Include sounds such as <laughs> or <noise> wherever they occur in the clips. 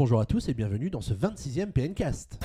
Bonjour à tous et bienvenue dans ce 26e PNcast.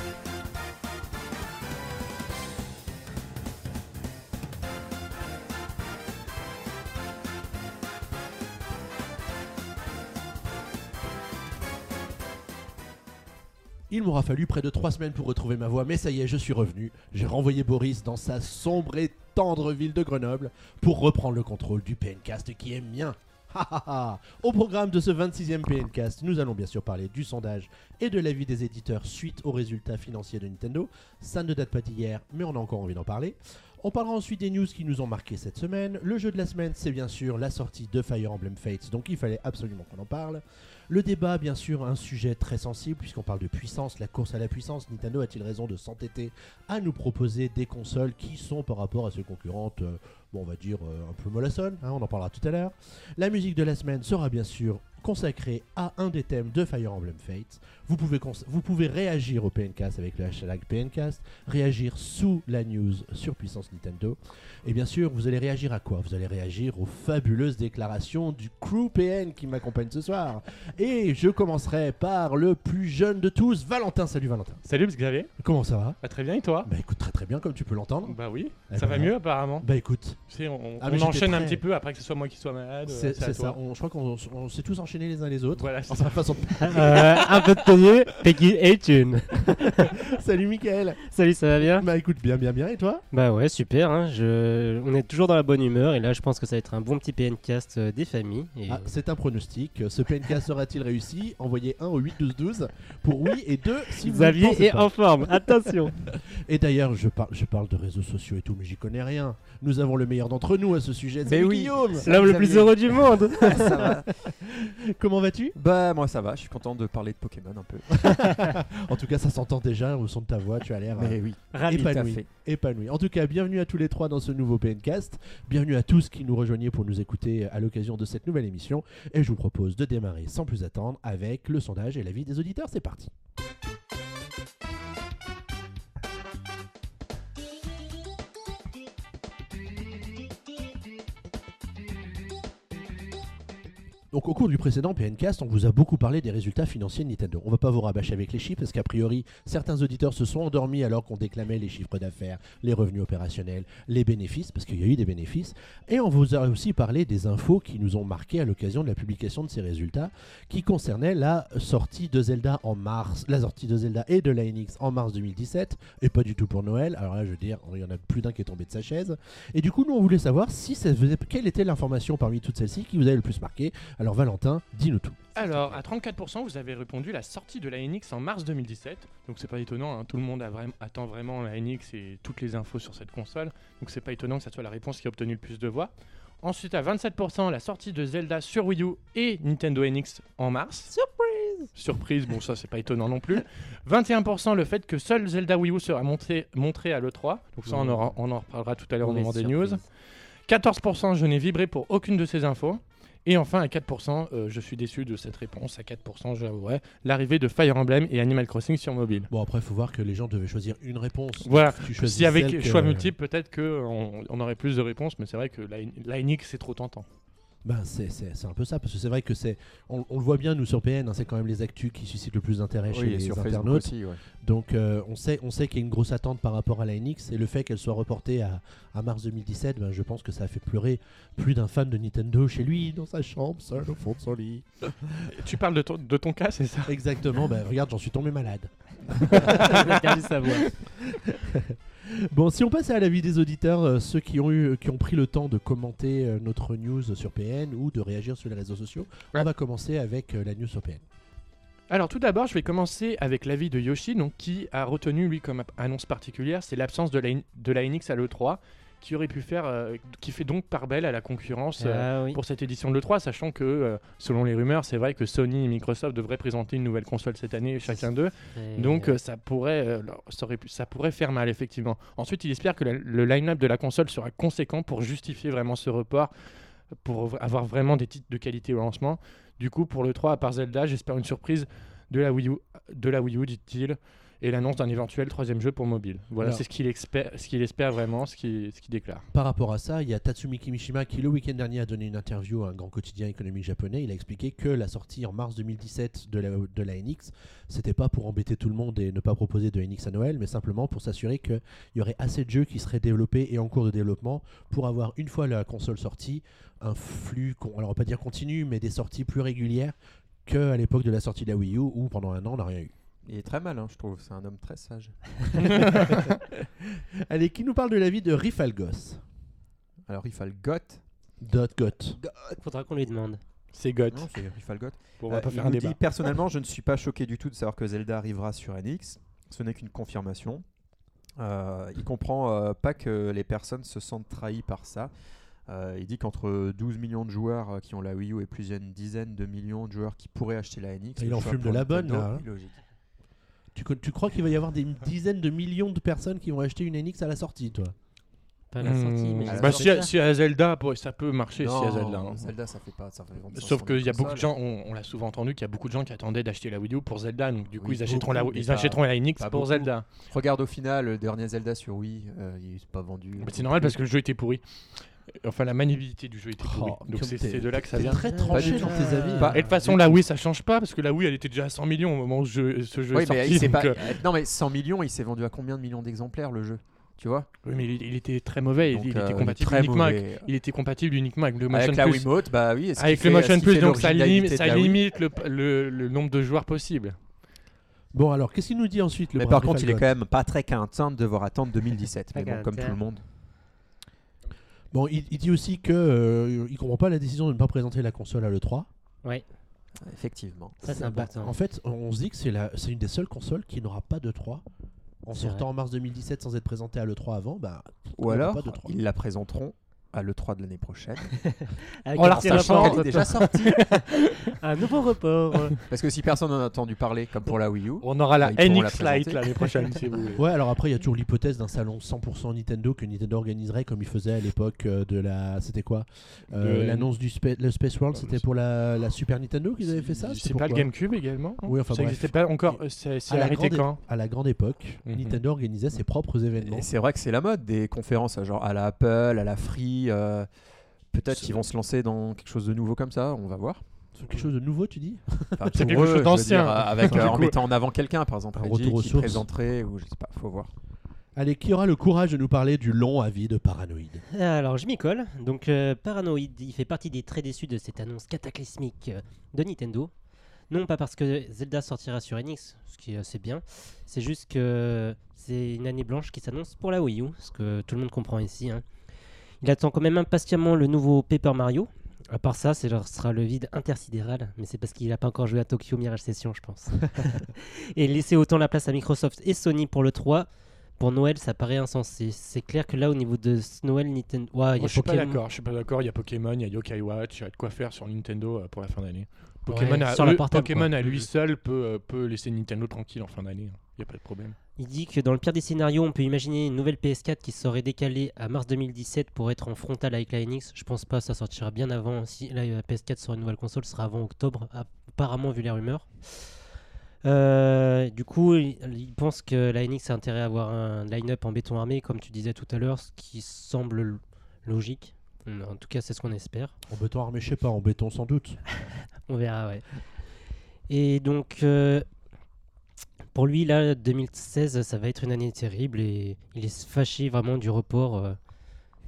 Il m'aura fallu près de trois semaines pour retrouver ma voix, mais ça y est, je suis revenu. J'ai renvoyé Boris dans sa sombre et tendre ville de Grenoble pour reprendre le contrôle du PNcast qui est mien. <laughs> Au programme de ce 26e PNcast, nous allons bien sûr parler du sondage et de l'avis des éditeurs suite aux résultats financiers de Nintendo. Ça ne date pas d'hier, mais on a encore envie d'en parler. On parlera ensuite des news qui nous ont marqué cette semaine. Le jeu de la semaine, c'est bien sûr la sortie de Fire Emblem Fates, donc il fallait absolument qu'on en parle. Le débat, bien sûr, un sujet très sensible puisqu'on parle de puissance, la course à la puissance. Nintendo a-t-il raison de s'entêter à nous proposer des consoles qui sont par rapport à ses concurrentes, euh, bon, on va dire euh, un peu mollassonnes, hein, on en parlera tout à l'heure. La musique de la semaine sera bien sûr consacrée à un des thèmes de Fire Emblem Fates. Vous pouvez, vous pouvez réagir au PNcast avec le hashtag PNcast, réagir sous la news sur Puissance Nintendo. Et bien sûr, vous allez réagir à quoi? Vous allez réagir aux fabuleuses déclarations du crew PN qui m'accompagne ce soir. Et je commencerai par le plus jeune de tous, Valentin. Salut Valentin. Salut Xavier, Comment ça va? Bah, très bien et toi? Bah écoute, très très bien comme tu peux l'entendre. Bah oui, Eh ça ben, va mieux apparemment. Bah écoute, Tu sais, on, Ah, on enchaîne un petit peu après que ce soit moi qui sois malade. euh, c'est ça. toi. On- je crois qu'on on s'est tous enchaînés les uns les autres. Voilà, c'est Enfin, façon- <laughs> Euh, un peu de tenue, Peggy et Thune. <laughs> Salut Mickaël. Salut, ça va bien? Bah écoute, bien bien bien. Et toi? Bah ouais, super. hein, je... On est toujours dans la bonne humeur et là, je pense que ça va être un bon petit PNcast euh, des familles. Et... Ah, C'est un pronostic. Ce PNcast sera-t-il réussi Envoyez 1 au 8 12 12 pour oui et 2 si vous Xavier est pas. en forme, attention. <laughs> Et d'ailleurs, je, par- je parle de réseaux sociaux et tout, mais j'y connais rien. Nous avons le meilleur d'entre nous à ce sujet. Mais oui. Guillaume. L'homme le plus heureux du monde. <laughs> ça va. Comment vas-tu? Bah moi ça va, je suis content de parler de Pokémon un peu. <laughs> En tout cas, ça s'entend déjà au son de ta voix. Tu as l'air euh, Mais oui, tout à épanoui. épanoui. En tout cas, bienvenue à tous les trois dans ce nouveau PNcast. Bienvenue à tous qui nous rejoignaient pour nous écouter à l'occasion de cette nouvelle émission. Et je vous propose de démarrer sans plus attendre avec le sondage et l'avis des auditeurs. C'est parti. Donc au cours du précédent PNcast, on vous a beaucoup parlé des résultats financiers de Nintendo. On va pas vous rabâcher avec les chiffres parce qu'a priori, certains auditeurs se sont endormis alors qu'on déclamait les chiffres d'affaires, les revenus opérationnels, les bénéfices, parce qu'il y a eu des bénéfices. Et on vous a aussi parlé des infos qui nous ont marqués à l'occasion de la publication de ces résultats, qui concernaient la sortie de Zelda en mars, la sortie de Zelda et de la NX en mars 2017, et pas du tout pour Noël. Alors là, je veux dire, il y en a plus d'un qui est tombé de sa chaise. Et du coup, nous, on voulait savoir si quelle était l'information parmi toutes celles-ci qui vous avait le plus marqué. Valentin, dis-nous tout. Alors, à 34%, vous avez répondu la sortie de la NX en mars 2017. Donc, c'est pas étonnant, hein, tout le monde a attend vraiment la NX et toutes les infos sur cette console. Donc, c'est pas étonnant que ça soit la réponse qui a obtenu le plus de voix. Ensuite, à 27%, la sortie de Zelda sur Wii U et Nintendo NX en mars. Surprise Surprise, bon, ça, c'est pas étonnant non plus. 21%, le fait que seul Zelda Wii U sera montré, montré à l'E3. Donc, ça, on, aura- on en reparlera tout à l'heure au moment des news. surprise. 14%, je n'ai vibré pour aucune de ces infos. Et enfin, à 4%, euh, je suis déçu de cette réponse. À 4%, j'avouerai, l'arrivée de Fire Emblem et Animal Crossing sur mobile. Bon, après, il faut voir que les gens devaient choisir une réponse. Voilà. Tu Si avec celle que- choix multiples, peut-être qu'on on aurait plus de réponses, mais c'est vrai que la, la c'est trop tentant. Ben, c'est, c'est- c'est un peu ça, parce que c'est vrai que c'est. On, on le voit bien, nous, sur PN, hein, c'est quand même les actus qui suscitent le plus d'intérêt chez Oui, et les sur internautes. aussi, ouais. Donc, euh, on sait, on sait qu'il y a une grosse attente par rapport à la NX, et le fait qu'elle soit reportée à, à mars 2017, ben, je pense que ça a fait pleurer plus d'un fan de Nintendo chez lui, dans sa chambre, seul au fond de son lit. Tu parles de ton, de ton cas, c'est ça? Exactement, ben, regarde, j'en suis tombé malade. <laughs> <laughs> Bon, si on passe à l'avis des auditeurs, euh, ceux qui ont, eu, qui ont pris le temps de commenter euh, notre news sur PN ou de réagir sur les réseaux sociaux, on va commencer avec euh, la news sur PN. Alors tout d'abord, je vais commencer avec l'avis de Yoshi, donc, qui a retenu, lui, comme annonce particulière, c'est l'absence de la, de la NX à l'E3, qui aurait pu faire, euh, qui fait donc part belle à la concurrence euh, Ah oui. pour cette édition de l'E3, sachant que, euh, selon les rumeurs, c'est vrai que Sony et Microsoft devraient présenter une nouvelle console cette année, chacun d'eux. Donc euh, ça pourrait, euh, ça, aurait pu- ça pourrait faire mal effectivement. Ensuite, il espère que la- le line-up de la console sera conséquent pour justifier vraiment ce report, pour avoir vraiment des titres de qualité au lancement. Du coup, pour le 3, à part Zelda, j'espère une surprise de la Wii U, de la Wii U dit-il. Et l'annonce d'un éventuel troisième jeu pour mobile. Voilà, c'est ce qu'il espère, ce qu'il espère vraiment, ce qu'il ce déclare. Par rapport à ça, il y a Tatsumi Kimishima qui le week-end dernier a donné une interview à un grand quotidien économique japonais. Il a expliqué que la sortie en mars 2017 de la, de la NX, c'était pas pour embêter tout le monde et ne pas proposer de NX à Noël, mais simplement pour s'assurer qu'il y aurait assez de jeux qui seraient développés et en cours de développement pour avoir une fois la console sortie un flux, alors on va pas dire continu, mais des sorties plus régulières qu'à l'époque de la sortie de la Wii U où pendant un an on n'a rien eu. Il est très malin, je trouve. C'est un homme très sage. <laughs> Allez, qui nous parle de la vie de Rifalgos Alors, Rifalgot. Dot Got. Faudra qu'on lui demande. C'est GOT. Non, c'est Rifalgot. Bon, on va Euh, pas il faire un nous débat. dit personnellement, je ne suis pas choqué du tout de savoir que Zelda arrivera sur NX. Ce n'est qu'une confirmation. Euh, il comprend euh, pas que les personnes se sentent trahies par ça. Euh, il dit qu'entre 12 millions de joueurs euh, qui ont la Wii U et plusieurs dizaines de millions de joueurs qui pourraient acheter la NX, Il le en choix fume de pour la bonne, Nintendo là, hein. est logique. Tu, crois qu'il va y avoir des dizaines de millions de personnes qui vont acheter une NX à la sortie, toi? Pas la sortie, Hmm, mais. à la bah, sortie. si, à- si à Zelda, ça peut marcher si à Zelda. hein. Zelda, ça fait pas. Ça fait Sauf 500 qu'il y a 000 beaucoup de gens, on, on l'a souvent entendu, qu'il y a beaucoup de gens qui attendaient d'acheter la Wii U pour Zelda, donc du coup Oui, ils achèteront la, beaucoup, mais ils pas- achèteront la NX pour beaucoup. Zelda. Regarde au final, le dernier Zelda sur Wii, euh, il est pas vendu. C'est normal parce que le jeu était pourri. Enfin, la maniabilité du jeu était pourrie. Oh, donc c'est de là que ça T'es vient. très tranché dans tes avis. Hein. Et de toute façon, la Wii ça change pas parce que la Wii elle était déjà à 100 millions au moment où ce jeu, ce jeu Oui, est mais sorti. il s'est donc, pas- euh, Non, mais 100 millions, il s'est vendu à combien de millions d'exemplaires le jeu? Tu vois? Oui, mais il, il était très mauvais. Donc, il, euh, était compatible très uniquement avec, mauvais. il était compatible uniquement avec le Motion Avec la Plus. Wiimote, bah oui. avec fait- le Motion Plus, fait donc ça limite, l'originalité ça de la Wii. limite le, le- le nombre de joueurs possible. Bon, alors, qu'est-ce qu'il nous dit ensuite le Mais brave par contre, il est quand même pas très content de devoir attendre 2017. Pas mais bon, comme tout le monde. Bon, il, il dit aussi que euh, il comprend pas la décision de ne pas présenter la console à l'E3. Effectivement. Ça, c'est Bah, important. en fait, on se dit que c'est la- c'est une des seules consoles qui n'aura pas de 3. En C'est sortant en mars 2017 sans être présentée à l'E3 avant, bah, Ou alors, pas de 3. ils la présenteront à l'E3 de l'année prochaine. <laughs> En petit sachant report. qu'elle est déjà sortie. <laughs> Un nouveau report. <laughs> Parce que si personne n'en a entendu parler, comme pour la Wii U, On aura la Bah, NX Lite l'année prochaine si vous voulez. Ouais, alors après, il y a toujours l'hypothèse d'un salon 100% Nintendo que Nintendo organiserait comme il faisait à l'époque euh, de la. C'était quoi Euh, De- L'annonce du Spa- le Space World, Bah, c'était pour la, la Super Nintendo qu'ils avaient fait ça C'est pas le GameCube également? Oui, enfin Ça n'existait pas encore. C'est c'est à la, arrêté grande, quand? à la grande époque, Mhm. Nintendo organisait ses propres événements. Et c'est vrai que c'est la mode des conférences, genre à la Apple, à la Free. Euh, Peut-être qu'ils vont se lancer dans quelque chose de nouveau comme ça, on va voir. C'est quelque chose de nouveau, tu dis Enfin, <laughs> C'est pour quelque eux, chose je veux d'ancien. dire, avec, euh, en mettant en avant quelqu'un, par exemple, Un Reggie, retour aux qui sources. présenterait, ou je sais pas, faut voir. Allez, qui aura le courage de nous parler du long avis de Paranoïde Alors, je m'y colle. Donc, euh, Paranoid, il fait partie des très déçus de cette annonce cataclysmique euh, de Nintendo. Non pas parce que Zelda sortira sur NX, ce qui est assez bien, c'est juste que c'est une année blanche qui s'annonce pour la Wii U, ce que tout le monde comprend ici. hein. Il attend quand même impatiemment le nouveau Paper Mario. À part ça, ce sera le vide intersidéral, mais c'est parce qu'il n'a pas encore joué à Tokyo Mirage Session, je pense. <laughs> <laughs> et laisser autant la place à Microsoft et Sony pour le 3, pour Noël, ça paraît insensé. C'est clair que là, au niveau de Noël, Nintendo. Ouais, il y a Moi, je suis pas Pokémon- d'accord. Je suis pas d'accord. Il y a Pokémon, il y a Yokai Watch, il y a de quoi faire sur Nintendo euh, pour la fin d'année. Pokémon, Ouais, à, sur la eux- portable, Pokémon quoi. à lui seul peut, euh, peut laisser Nintendo tranquille en fin d'année. Il n'y a pas de problème. Il dit que dans le pire des scénarios, on peut imaginer une nouvelle PS4 qui serait décalée à mars 2017 pour être en frontal avec la NX. Je pense pas, ça sortira bien avant. Si la PS4 sera une nouvelle console, ce sera avant octobre, apparemment vu les rumeurs. Euh, du coup, il, pense que la NX a intérêt à avoir un line-up en béton armé, comme tu disais tout à l'heure, ce qui semble logique. En tout cas, c'est ce qu'on espère. En béton armé, je sais pas, en béton sans doute. <laughs> On verra, ouais. Et donc, euh, pour lui, là, 2016, ça va être une année terrible et il est fâché vraiment du report euh,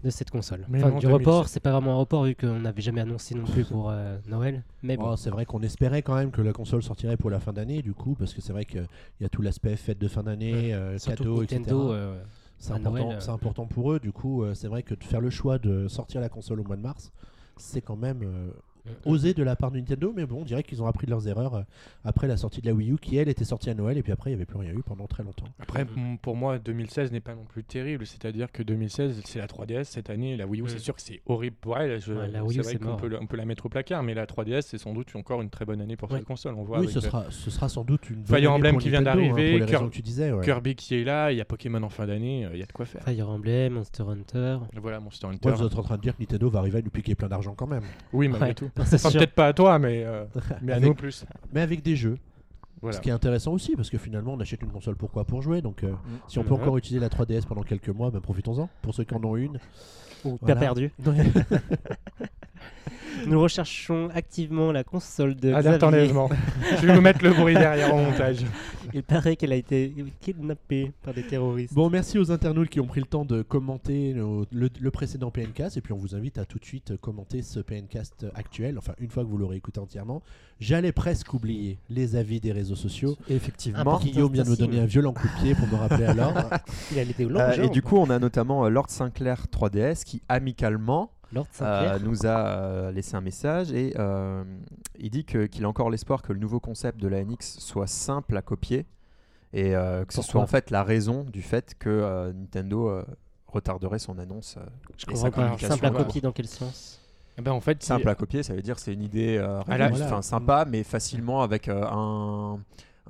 de cette console. Mais enfin, non, du 2016. report, c'est pas vraiment un report vu qu'on n'avait jamais annoncé non plus pour euh, Noël. Mais bon, Oh, c'est vrai qu'on espérait quand même que la console sortirait pour la fin d'année, du coup, parce que c'est vrai qu'il y a tout l'aspect fête de fin d'année, euh, que Nintendo, etc. euh, C'est important, euh. important pour eux, du coup, euh, c'est vrai que de faire le choix de sortir la console au mois de mars, c'est quand même euh, <laughs> osé de la part de Nintendo, mais bon, on dirait qu'ils ont appris de leurs erreurs euh, après la sortie de la Wii U, qui elle était sortie à Noël, et puis après il n'y avait plus rien eu pendant très longtemps. Après, pour moi, 2016 n'est pas non plus terrible. C'est-à-dire que 2016, c'est la 3DS cette année. La Wii U, c'est sûr que c'est horrible pour elle. Je- Ouais, la Wii U, c'est vrai c'est qu'on mort. peut, on peut la mettre au placard, mais la 3DS, c'est sans doute encore une très bonne année pour Ouais. cette console. On voit Oui, ce le- sera, ce sera sans doute une bonne Fire Emblem qui vient hein, d'arriver, ouais. Kirby qui est là, il y a Pokémon en fin d'année, euh, il y a de quoi faire. Fire Emblem, Monster Hunter. Voilà, Monster Hunter. Ouais, vous êtes en train de dire que Nintendo va arriver à lui piquer plein d'argent quand même. Oui, malgré Ouais. tout. Enfin, peut-être pas à toi, mais, euh, <laughs> mais à Avec- nous plus. Mais avec des jeux. Voilà. Ce qui est intéressant aussi, parce que finalement, on achète une console pourquoi Pour jouer. Donc, euh, si on peut Voilà. encore utiliser la 3DS pendant quelques mois, ben, profitons-en. Pour ceux qui en ont une. Ou Voilà. perdu. <laughs> <laughs> <laughs> Nous recherchons activement la console de Alerte Xavier. enlèvement. Je vais vous mettre le bruit derrière au montage. <laughs> Il paraît qu'elle a été kidnappée par des terroristes. Bon, merci aux internautes qui ont pris le temps de commenter nos- le, le précédent PNcast. Et puis, on vous invite à tout de suite commenter ce PNcast actuel. Enfin, une fois que vous l'aurez écouté entièrement. J'allais presque oublier les avis des réseaux sociaux. Effectivement. Guillaume vient de me donner un violent coup de pied pour me rappeler à l'ordre. <laughs> Il a été au Euh, et du coup, on a notamment euh, Lord Sinclair 3DS qui amicalement Lord euh, Sinclair. nous a euh, laissé un message et euh, il dit qu'il a encore l'espoir que le nouveau concept de la NX soit simple à copier et euh, que ce soit en fait la raison du fait que euh, Nintendo euh, retarderait son annonce. euh, je comprends pas. Simple à copier dans quel sens? Eh ben, en fait, c'est- Simple à copier, ça veut dire c'est une idée euh, voilà. sympa, mais facilement avec euh, un,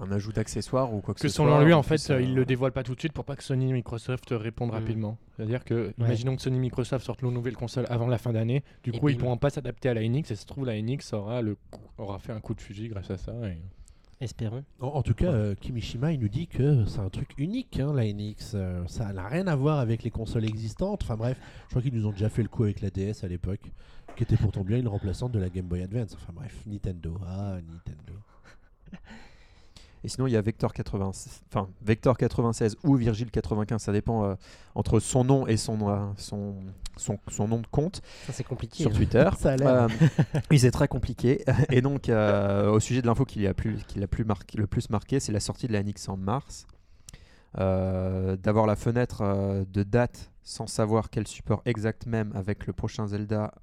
un ajout d'accessoires ou quoi que, que ce soit. selon lui, en fait, euh, il le dévoile pas tout de suite pour pas que Sony et Microsoft répondent Mm. rapidement. C'est-à-dire que, imaginons que Sony et Microsoft sortent leur nouvelle console avant la fin d'année, du Et coup, ils bim. pourront pas s'adapter à la NX, et se trouve, la NX aura, le coup- aura fait un coup de fusil grâce à ça. et- Espérons. En, en tout cas, euh, Kimishima, il nous dit que c'est un truc unique, hein, la NX. Euh, ça n'a rien à voir avec les consoles existantes. Enfin bref, je crois qu'ils nous ont déjà fait le coup avec la DS à l'époque, qui était pourtant bien une remplaçante de la Game Boy Advance. Enfin bref, Nintendo. Ah, Nintendo. <laughs> Et sinon, il y a Vector 96, enfin Vector 96 ou Virgile 95, ça dépend euh, entre son nom et son, euh, son, son, son nom de compte Ça, c'est compliqué. sur hein. Twitter. <laughs> Ça a l'air. Euh, oui, c'est très compliqué. <laughs> Et donc, au sujet de l'info qui a, plus, qui l'a plus marqué, le plus marqué, c'est la sortie de la NX en mars. D'avoir la fenêtre de date sans savoir quel support exact même avec le prochain Zelda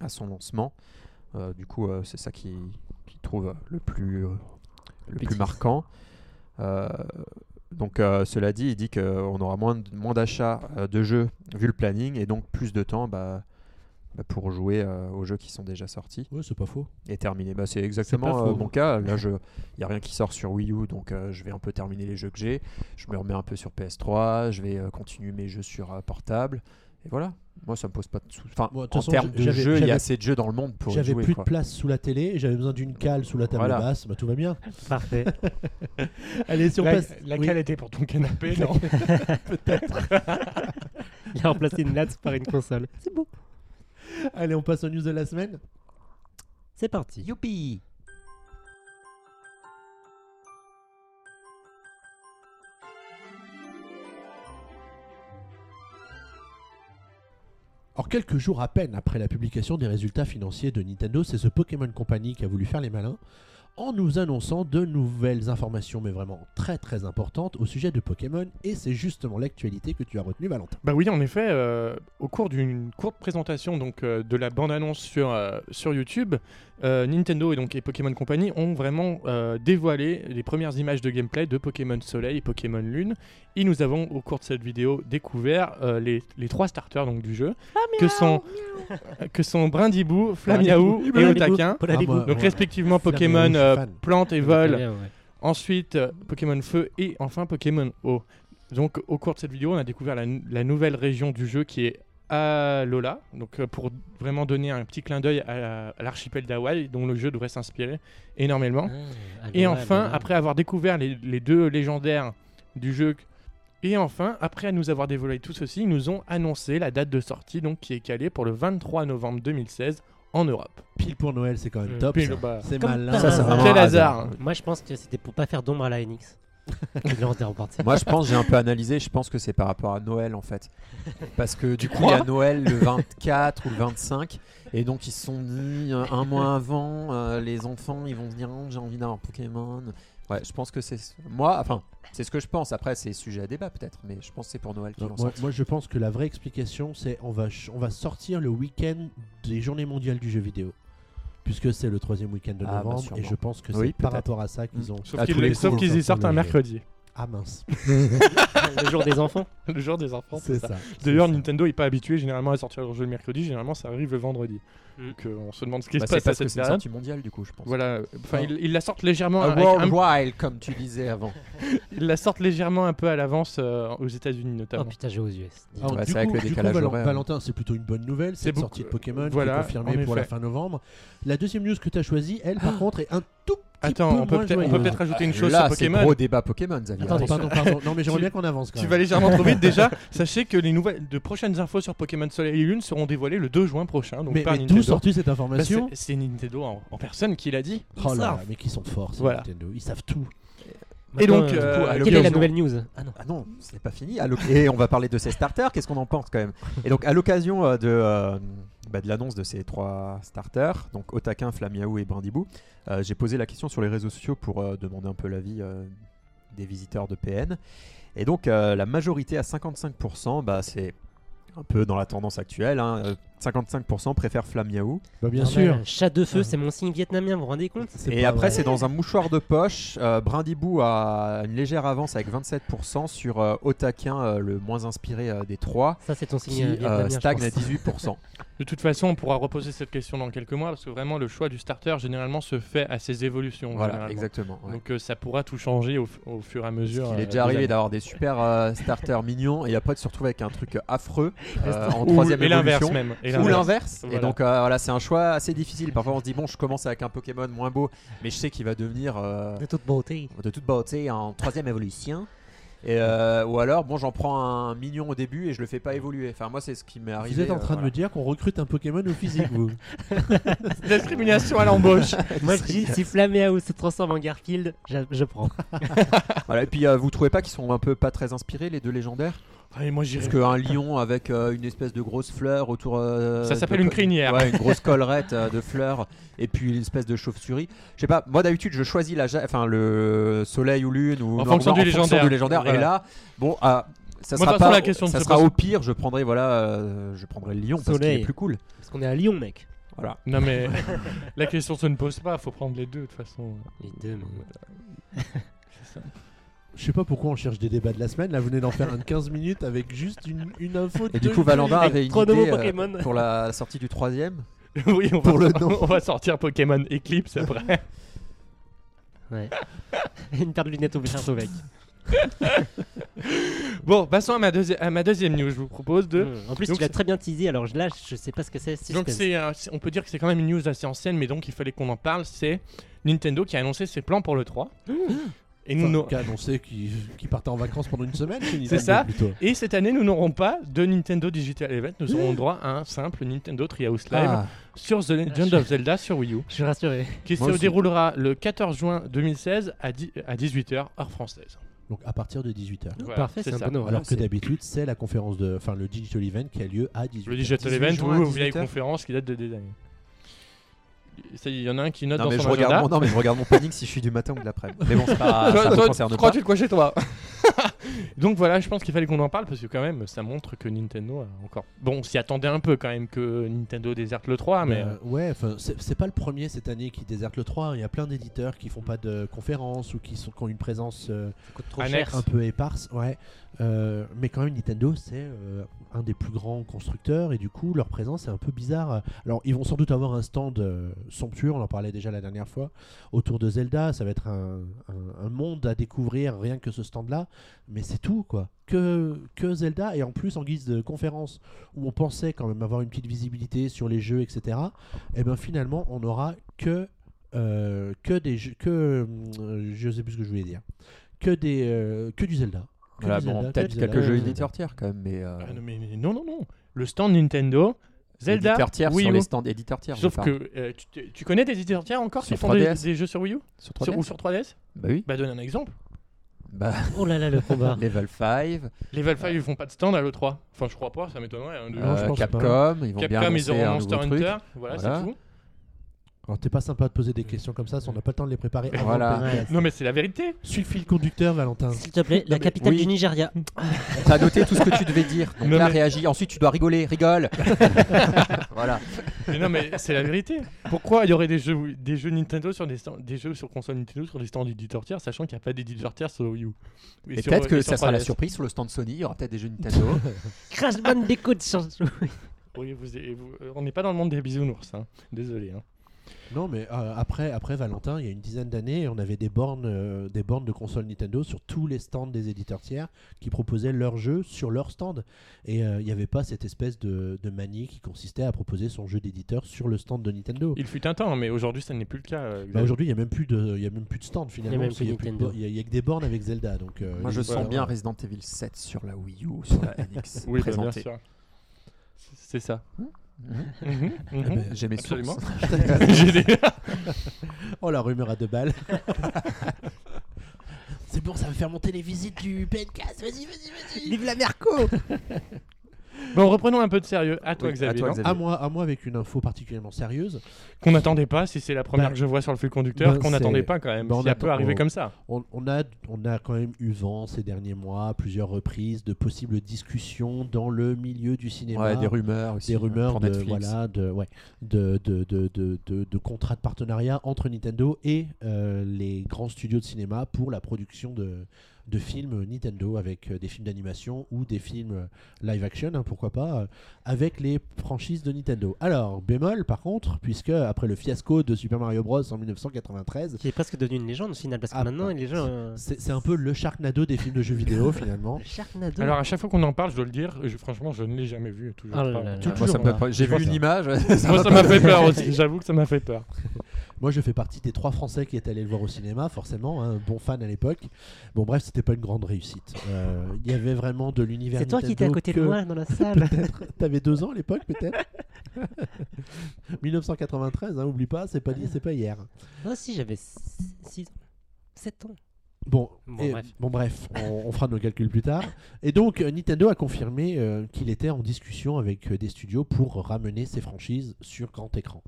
à son lancement. Du coup, c'est ça qui, qui trouve le plus, le plus marquant. Euh, donc, euh, cela dit, il dit qu'on aura moins, de- moins d'achats euh, de jeux vu le planning et donc plus de temps bah, bah, pour jouer euh, aux jeux qui sont déjà sortis Ouais, c'est pas faux. et terminer. Bah, c'est exactement faux. mon cas. Là, il n'y a rien qui sort sur Wii U, donc euh, je vais un peu terminer les jeux que j'ai. Je me remets un peu sur PS3, je vais continuer mes jeux sur portable. Et voilà, moi ça me pose pas de soucis. Enfin, de toute en termes de jeux, il y a assez de jeux dans le monde pour J'avais plus quoi. de place sous la télé, j'avais besoin d'une cale sous la table Voilà. basse, bah, tout va bien. Parfait. <laughs> Allez, si on La, passe. la oui. cale était pour ton canapé, non <laughs> <laughs> Il a remplacé une NAS par une console. C'est beau. Allez, on passe aux news de la semaine. C'est parti. Youpi Alors, quelques jours à peine après la publication des résultats financiers de Nintendo, c'est ce Pokémon Company qui a voulu faire les malins en nous annonçant de nouvelles informations, mais vraiment très très importantes au sujet de Pokémon. Et c'est justement l'actualité que tu as retenue, Valentin. Bah oui, en effet, euh, au cours d'une courte présentation donc, euh, de la bande-annonce sur, euh, sur YouTube, Nintendo et, donc, et Pokémon Company ont vraiment dévoilé les premières images de gameplay de Pokémon Soleil et Pokémon Lune. Et nous avons, au cours de cette vidéo, découvert euh, les, les trois starters donc, du jeu, que sont, que sont Brindibou, Flamiaou et Otaquin. Ah, bouts. Donc Ouais. respectivement Pokémon euh. Plante et Vol, ouais. Ensuite, euh, Pokémon Feu et enfin Pokémon Eau. Donc, au cours de cette vidéo, on a découvert la, nou- la nouvelle région du jeu qui est Alola. Donc, euh, pour vraiment donner un petit clin d'œil à, la- à l'archipel d'Hawaï, dont le jeu devrait s'inspirer énormément. Ah, et enfin, après avoir découvert les, les deux légendaires du jeu, et enfin, après nous avoir dévoilé tout ceci, ils nous ont annoncé la date de sortie, donc qui est calée pour le 23 novembre 2016 en Europe. Pile pour Noël, c'est quand même Mm. top. Pile, ça. bah, C'est Comme malin. Ça, c'est vraiment Quel un hasard Moi, je pense que c'était pour pas faire d'ombre à la NX. <laughs> Moi, je pense, j'ai un peu analysé, je pense que c'est par rapport à Noël en fait. Parce que du coup, il y a Noël le 24 ou le 25, et donc ils se sont dit euh, un mois avant, euh, les enfants ils vont se dire Oh, j'ai envie d'avoir Pokémon. Ouais, je pense que c'est. Moi, enfin, c'est ce que je pense. Après, c'est sujet à débat peut-être, mais je pense que c'est pour Noël qu'ils l'ont moi, sorti. moi, je pense que la vraie explication, c'est on va, ch- on va sortir le week-end des Journées mondiales du jeu vidéo. Puisque c'est le troisième week-end de Ah, bah, novembre, et je pense que c'est Oui, par rapport à ça qu'ils Mm. ont. Sauf qu'ils y sortent un mercredi. Ah mince, <laughs> le jour des enfants. Le jour des enfants, c'est ça. ça. D'ailleurs. Nintendo n'est pas habitué généralement à sortir leur jeu le mercredi, généralement ça arrive le vendredi. Mm. Donc euh, on se demande ce qui Bah, se passe à parce que cette c'est une sortie mondiale du coup, je pense. Voilà, enfin Ah. ils, la sortent légèrement, A avec un- comme tu disais avant. <laughs> ils la sortent légèrement un peu à l'avance euh, aux États-Unis Oh notamment. putain, j'ai aux US. Alors, Ouais, du c'est coup, avec le du coup, décalage Valen- horaire. Valentin, c'est plutôt une bonne nouvelle, C'est beaucoup- sortie de Pokémon voilà, qui est confirmée pour la fin novembre. La deuxième news que tu as choisie, elle, par contre, est un tout Attends, on peut peut-être peut rajouter une chose Là, sur Pokémon. gros débat Pokémon, Xavier. Attends, Pardon, pardon, pardon. Non, mais j'aimerais bien qu'on avance quand Tu même. vas légèrement trop vite déjà. <laughs> Sachez que les nouvelles de prochaines infos sur Pokémon Soleil et Lune seront dévoilées le 2 juin prochain. Donc Mais, par mais d'où sors-tu cette Bah, information c'est- C'est Nintendo en, en personne qui l'a dit. Oh là mais qui sont forts, Voilà. Nintendo. Ils savent tout. Et donc, euh, quelle est la nouvelle news Ah non. Ah non, <laughs> ce n'est pas fini. Et on va parler de ces starters. Qu'est-ce qu'on en pense quand même? Et donc, à l'occasion euh, de, euh, bah, de l'annonce de ces trois starters, donc Otakin, Flamiaou et Brindibou, euh, j'ai posé la question sur les réseaux sociaux pour euh, demander un peu l'avis euh, des visiteurs de PN. Et donc, euh, la majorité à 55%, bah, c'est un peu dans la tendance actuelle. hein, euh, 55% préfèrent Flamiaou. Bah, bien Normal, sûr. Chat de feu, Ah. c'est mon signe vietnamien, vous vous rendez compte Et après, c'est dans un mouchoir de poche. Euh, Brindibou a une légère avance avec 27% sur euh, Otakin, euh, le moins inspiré euh, des trois, Ça, c'est ton signe qui vietnamien. je stagne à pense. 18%. <laughs> De toute façon, on pourra reposer cette question dans quelques mois parce que vraiment le choix du starter généralement se fait à ses évolutions. voilà, exactement. ouais. Donc euh, ça pourra tout changer au, fur et à mesure. Il euh, est déjà arrivé d'avoir des super euh, starters mignons et après de se retrouver avec un truc affreux euh, en Ou- troisième et l'inverse évolution. même. Et Ou l'inverse. Et donc euh, voilà, c'est un choix assez difficile. Parfois on se dit bon, je commence avec un Pokémon moins beau, mais je sais qu'il va devenir euh, De toute beauté. de toute beauté en troisième évolution. Et euh, ou alors bon, j'en prends un mignon au début et je le fais pas évoluer. Enfin moi c'est ce qui m'est arrivé. Vous êtes en euh, train de me dire qu'on recrute un Pokémon au physique, vous <laughs> Discrimination à l'embauche. <laughs> Moi, je dis, si Flaméao se transforme en Garfield, je, je prends. <laughs> Voilà, et puis euh, vous trouvez pas qu'ils sont un peu pas très inspirés les deux légendaires? Allez, moi j'irai. Parce qu'un lion avec euh, une espèce de grosse fleur autour. euh, Ça s'appelle de- une crinière. Ouais, une <laughs> grosse collerette euh, de fleurs et puis une espèce de chauve-souris. Je sais pas, moi d'habitude je choisis la, ja- enfin, le soleil ou lune ou En non, fonction non, du légendaire. Et Voilà. là, bon, ah, ça Moi, sera façon, pas. la question ne ça se sera au pire, je prendrai voilà, euh, je prendrai le lion parce qu'il Soleil. est plus cool. Parce qu'on est à Lyon, mec. Voilà. Non mais <laughs> la question se ne pose pas, faut prendre les deux de toute façon. Les deux, mais. <laughs> C'est ça. Je sais pas pourquoi on cherche des débats de la semaine. Là, vous venez d'en faire un de 15 minutes avec juste une, une info. Et de du coup, minutes. avait une idée euh, Pokémon. pour la sortie du troisième. <laughs> oui, on Pour va, le nom. on va sortir Pokémon Eclipse après. <laughs> Ouais. <laughs> Une paire de lunettes au bientôt, mec. bon, passons à ma, à ma deuxième news. Je vous propose de. Mmh. En plus, Donc tu l'as très bien teasé, alors je- là, je sais pas ce que c'est. Donc euh, on peut dire que c'est quand même une news assez ancienne, mais donc il fallait qu'on en parle. C'est Nintendo qui a annoncé ses plans pour le 3. Et nous, Enfin, qui a annoncé qu'il partait en vacances pendant une semaine chez C'est Nintendo, ça. plutôt. et cette année, nous n'aurons pas de Nintendo Digital Event. Nous aurons droit à un simple Nintendo Treehouse Live Ah, sur The Legend of Zelda sur Wii U, <laughs> Je suis rassuré. qui Moi se aussi. déroulera le 14 juin 2016 à, 10 à 18h heure française. Donc à partir de 18h. Voilà, Parfait, c'est un bon. Alors que d'habitude, c'est la conférence de. Enfin, le Digital Event qui a lieu à 18h. Le Digital 18 Event à ou vieille 18h. conférence qui date de des années. Il y en a un qui note non, dans mais son je regarde agenda. mon, non, mais je regarde mon planning si je suis du matin ou de l'après-midi. <laughs> Mais bon, c'est pas, Toi, ça me toi, concerne tu crois pas. tu te crois chez toi? <laughs> Donc voilà, je pense qu'il fallait qu'on en parle parce que quand même, ça montre que Nintendo a encore. Bon, on s'y attendait un peu quand même que Nintendo déserte le 3, mais Euh, ouais, enfin, c'est pas le premier cette année qui déserte le 3. Il y a plein d'éditeurs qui font pas de conférences ou qui, sont, qui ont une présence euh, trop cher. un peu éparse. Ouais. Euh, mais quand même, Nintendo, c'est euh, un des plus grands constructeurs et du coup, leur présence est un peu bizarre. Alors, ils vont sans doute avoir un stand euh, somptueux, on en parlait déjà la dernière fois, autour de Zelda. Ça va être un, un- un monde à découvrir, rien que ce stand-là. Mais c'est tout, quoi. Que, que Zelda, et en plus, en guise de conférence, où on pensait quand même avoir une petite visibilité sur les jeux, etc. Et ben finalement, on n'aura que, euh, que des jeux. Que, euh, je sais plus ce que je voulais dire. Que, des, euh, que du Zelda. Que Voilà, du bon, Zelda, que peut-être Zelda, quelques que jeux éditeurs tiers quand même, mais. euh, Ah non, mais mais non, non, non. Le stand Nintendo, Zelda, éditeurs tiers Wii sur U. les stands éditeurs tiers. Sauf que euh, tu, tu connais des éditeurs tiers encore Sur qui font des, 3DS? des jeux sur Wii U sur Sur- 3DS. ou sur 3DS Bah oui. Bah donne un exemple. Bah, Oh là là, le combat. <laughs> Level 5, Level 5 ils font pas de stand à l'E3. Enfin je crois pas, ça m'étonnerait. hein, de- Non, je euh, pense Capcom, ils vont bien Capcom ils annoncer auront un Monster nouveau truc. Hunter, voilà, Voilà. c'est tout. Alors, t'es pas sympa de poser des questions comme ça, si on n'a pas le temps de les préparer. avant Voilà. le podcast. Non mais c'est la vérité. Suis le fil conducteur, Valentin. S'il te plaît, la mais- capitale oui. du Nigeria. <laughs> <laughs> T'as noté tout ce que tu devais dire. Donc Non, là, mais- réagis. Ensuite, tu dois rigoler. Rigole. <laughs> voilà. Mais non mais c'est la vérité. Pourquoi il y aurait des jeux, des jeux Nintendo sur des, stands- des jeux sur console Nintendo sur des stands d'éditeurs tiers, sachant qu'il n'y a pas d'éditeurs tiers sur Wii U? Et peut-être que et ça sera la 3DS. surprise sur le stand Sony. Il y aura peut-être des jeux Nintendo. Crash Bandicoot sur Oui, vous- vous- euh, on n'est pas dans le monde des bisounours, hein. désolé. hein. Non, mais euh, après, après Valentin, il y a une dizaine d'années, on avait des bornes, euh, des bornes de consoles Nintendo sur tous les stands des éditeurs tiers qui proposaient leurs jeux sur leur stand. Et euh, il n'y avait pas cette espèce de, de manie qui consistait à proposer son jeu d'éditeur sur le stand de Nintendo. Il fut un temps, mais aujourd'hui, ça n'est plus le cas. euh, Bah. Aujourd'hui, il n'y a, même plus de- il y a même plus de stand finalement. Il n'y a, il y a que des bornes avec Zelda. Donc, euh, Moi, je sens bien Resident Evil 7 sur la Wii U, sur la <laughs> NX. oui, bah, bien sûr. C'est ça. Mhm. Mhm, eh mhm. ben, J'ai mes Absolument. sources. <laughs> <laughs> J'ai des- <laughs> Oh la rumeur à deux balles. C'est bon, ça va faire monter les visites du PNCast. Vas-y, vas-y, vas-y. Vive la Merco Bon, reprenons un peu de sérieux. À toi, Oui, à Xavier. toi, non Xavier. À moi, à moi avec une info particulièrement sérieuse. Qu'on n'attendait pas, si c'est la première Bah, que je vois sur le fil conducteur, bah, qu'on n'attendait pas quand même. bah, on ça attend- peut arriver on- comme ça. On, on a, on a quand même eu vent ces derniers mois, à plusieurs reprises, de possibles discussions dans le milieu du cinéma. Ouais, des rumeurs aussi. des euh, rumeurs pour de, Netflix. voilà, de, ouais, de, de, de, de, de- de contrats de partenariat entre Nintendo et euh, les grands studios de cinéma pour la production de, de films Nintendo avec euh, des films d'animation ou des films euh, live action, hein, pourquoi pas, euh, avec les franchises de Nintendo. Alors, bémol par contre, puisque après le fiasco de Super Mario Bros en 1993, Qui est presque devenu une légende au final, parce que Ah, maintenant, les gens. euh, c'est c'est un peu le Sharknado des films de jeux vidéo <laughs> finalement. Le Sharknado. Alors, à chaque fois qu'on en parle, je dois le dire, je- franchement, je ne l'ai jamais vu. Toujours Oh là pas. là là. Toujours Moi, ça me pas. donne pas- J'ai vu une image. <laughs> Moi, ça m'a fait peur aussi. J'avoue que ça m'a fait peur. <laughs> Moi, je fais partie des trois Français qui étaient allés le voir au cinéma, forcément, un bon fan à l'époque. Bon, bref, c'était pas une grande réussite. Euh, Il y avait vraiment de l'univers. C'est toi qui étais à côté que- de moi dans la salle. Peut-être. T'avais deux ans à l'époque, peut-être <laughs> 1993, hein, oublie pas, c'est pas, c'est pas hier. Moi aussi, j'avais 6 ans. 7 ans. Bon, Bon, et- bref. bon, bref, on, on fera nos calculs plus tard. Et donc, euh, Nintendo a confirmé euh, qu'il était en discussion avec euh, des studios pour ramener ses franchises sur grand écran.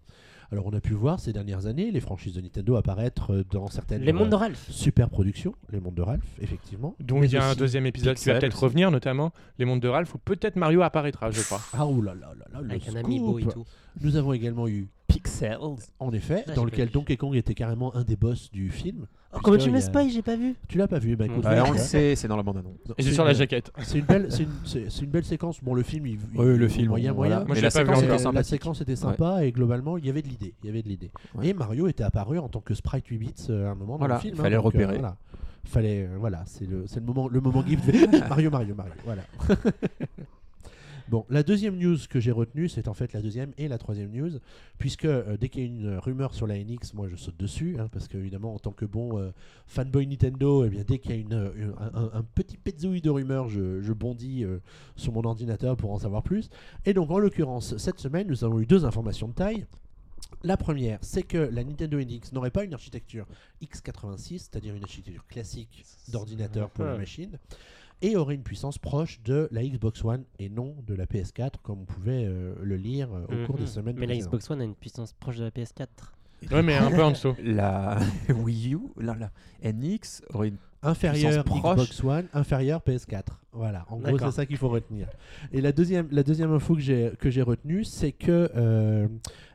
Alors, on a pu voir ces dernières années les franchises de Nintendo apparaître euh, dans certaines Les mondes de euh, Ralph. super productions, les mondes de Ralph, effectivement. Donc, il y a un deuxième épisode qui va peut-être revenir, notamment Les Mondes de Ralph, où peut-être Mario apparaîtra, je crois. Ah oulala, là là là, le Avec un scoop. amiibo et tout. Nous avons également eu Pixels. En effet, Ah, dans lequel. Donkey Kong était carrément un des boss du film. Oh, comment tu me il y a- spoil, j'ai pas vu. Tu l'as pas vu bah, écoute, on le sait, c'est dans la bande-annonce. Non, Et c'est sur la jaquette. <laughs> C'est une belle, c'est une, c'est- c'est une belle séquence. Bon, le film, il, il- Oui, le film, moyen, voilà. moyen. Moi, Mais je la l'ai pas vu séquence encore. était la sympathique. séquence était sympa et globalement, il y avait de l'idée. Il y avait de l'idée. Ouais. Et Mario était apparu en tant que sprite 8 bits euh, à un moment Voilà, dans le film. fallait le donc, euh, repérer. voilà. Fallait, euh, voilà, c'est le, c'est le moment, le moment gift. <laughs> Mario, Mario, Mario. Voilà. <laughs> Bon, la deuxième news que j'ai retenue, c'est en fait la deuxième et la troisième news, puisque euh, dès qu'il y a une rumeur sur la NX, moi je saute dessus, hein, parce qu'évidemment en tant que bon euh, fanboy Nintendo, eh bien, dès qu'il y a une, une- un, petit petzouille de rumeurs, je, je bondis euh, sur mon ordinateur pour en savoir plus. Et donc en l'occurrence, cette semaine, nous avons eu deux informations de taille. La première, c'est que la Nintendo NX n'aurait pas une architecture x86, c'est-à-dire une architecture classique d'ordinateur pour la Ouais. machine, et aurait une puissance proche de la Xbox One et non de la PS4, comme on pouvait euh, le lire euh, au cours des Mhm. semaines Mais la. Xbox One a une puissance proche de la PS4. Ouais, mais un peu en dessous. <laughs> La <laughs> Wii U, la, la NX aurait une inférieur puissance proche. Xbox One, inférieur PS4. Voilà, en gros, c'est ça qu'il faut retenir. Et la deuxième, la deuxième info que j'ai que j'ai retenue, c'est que euh,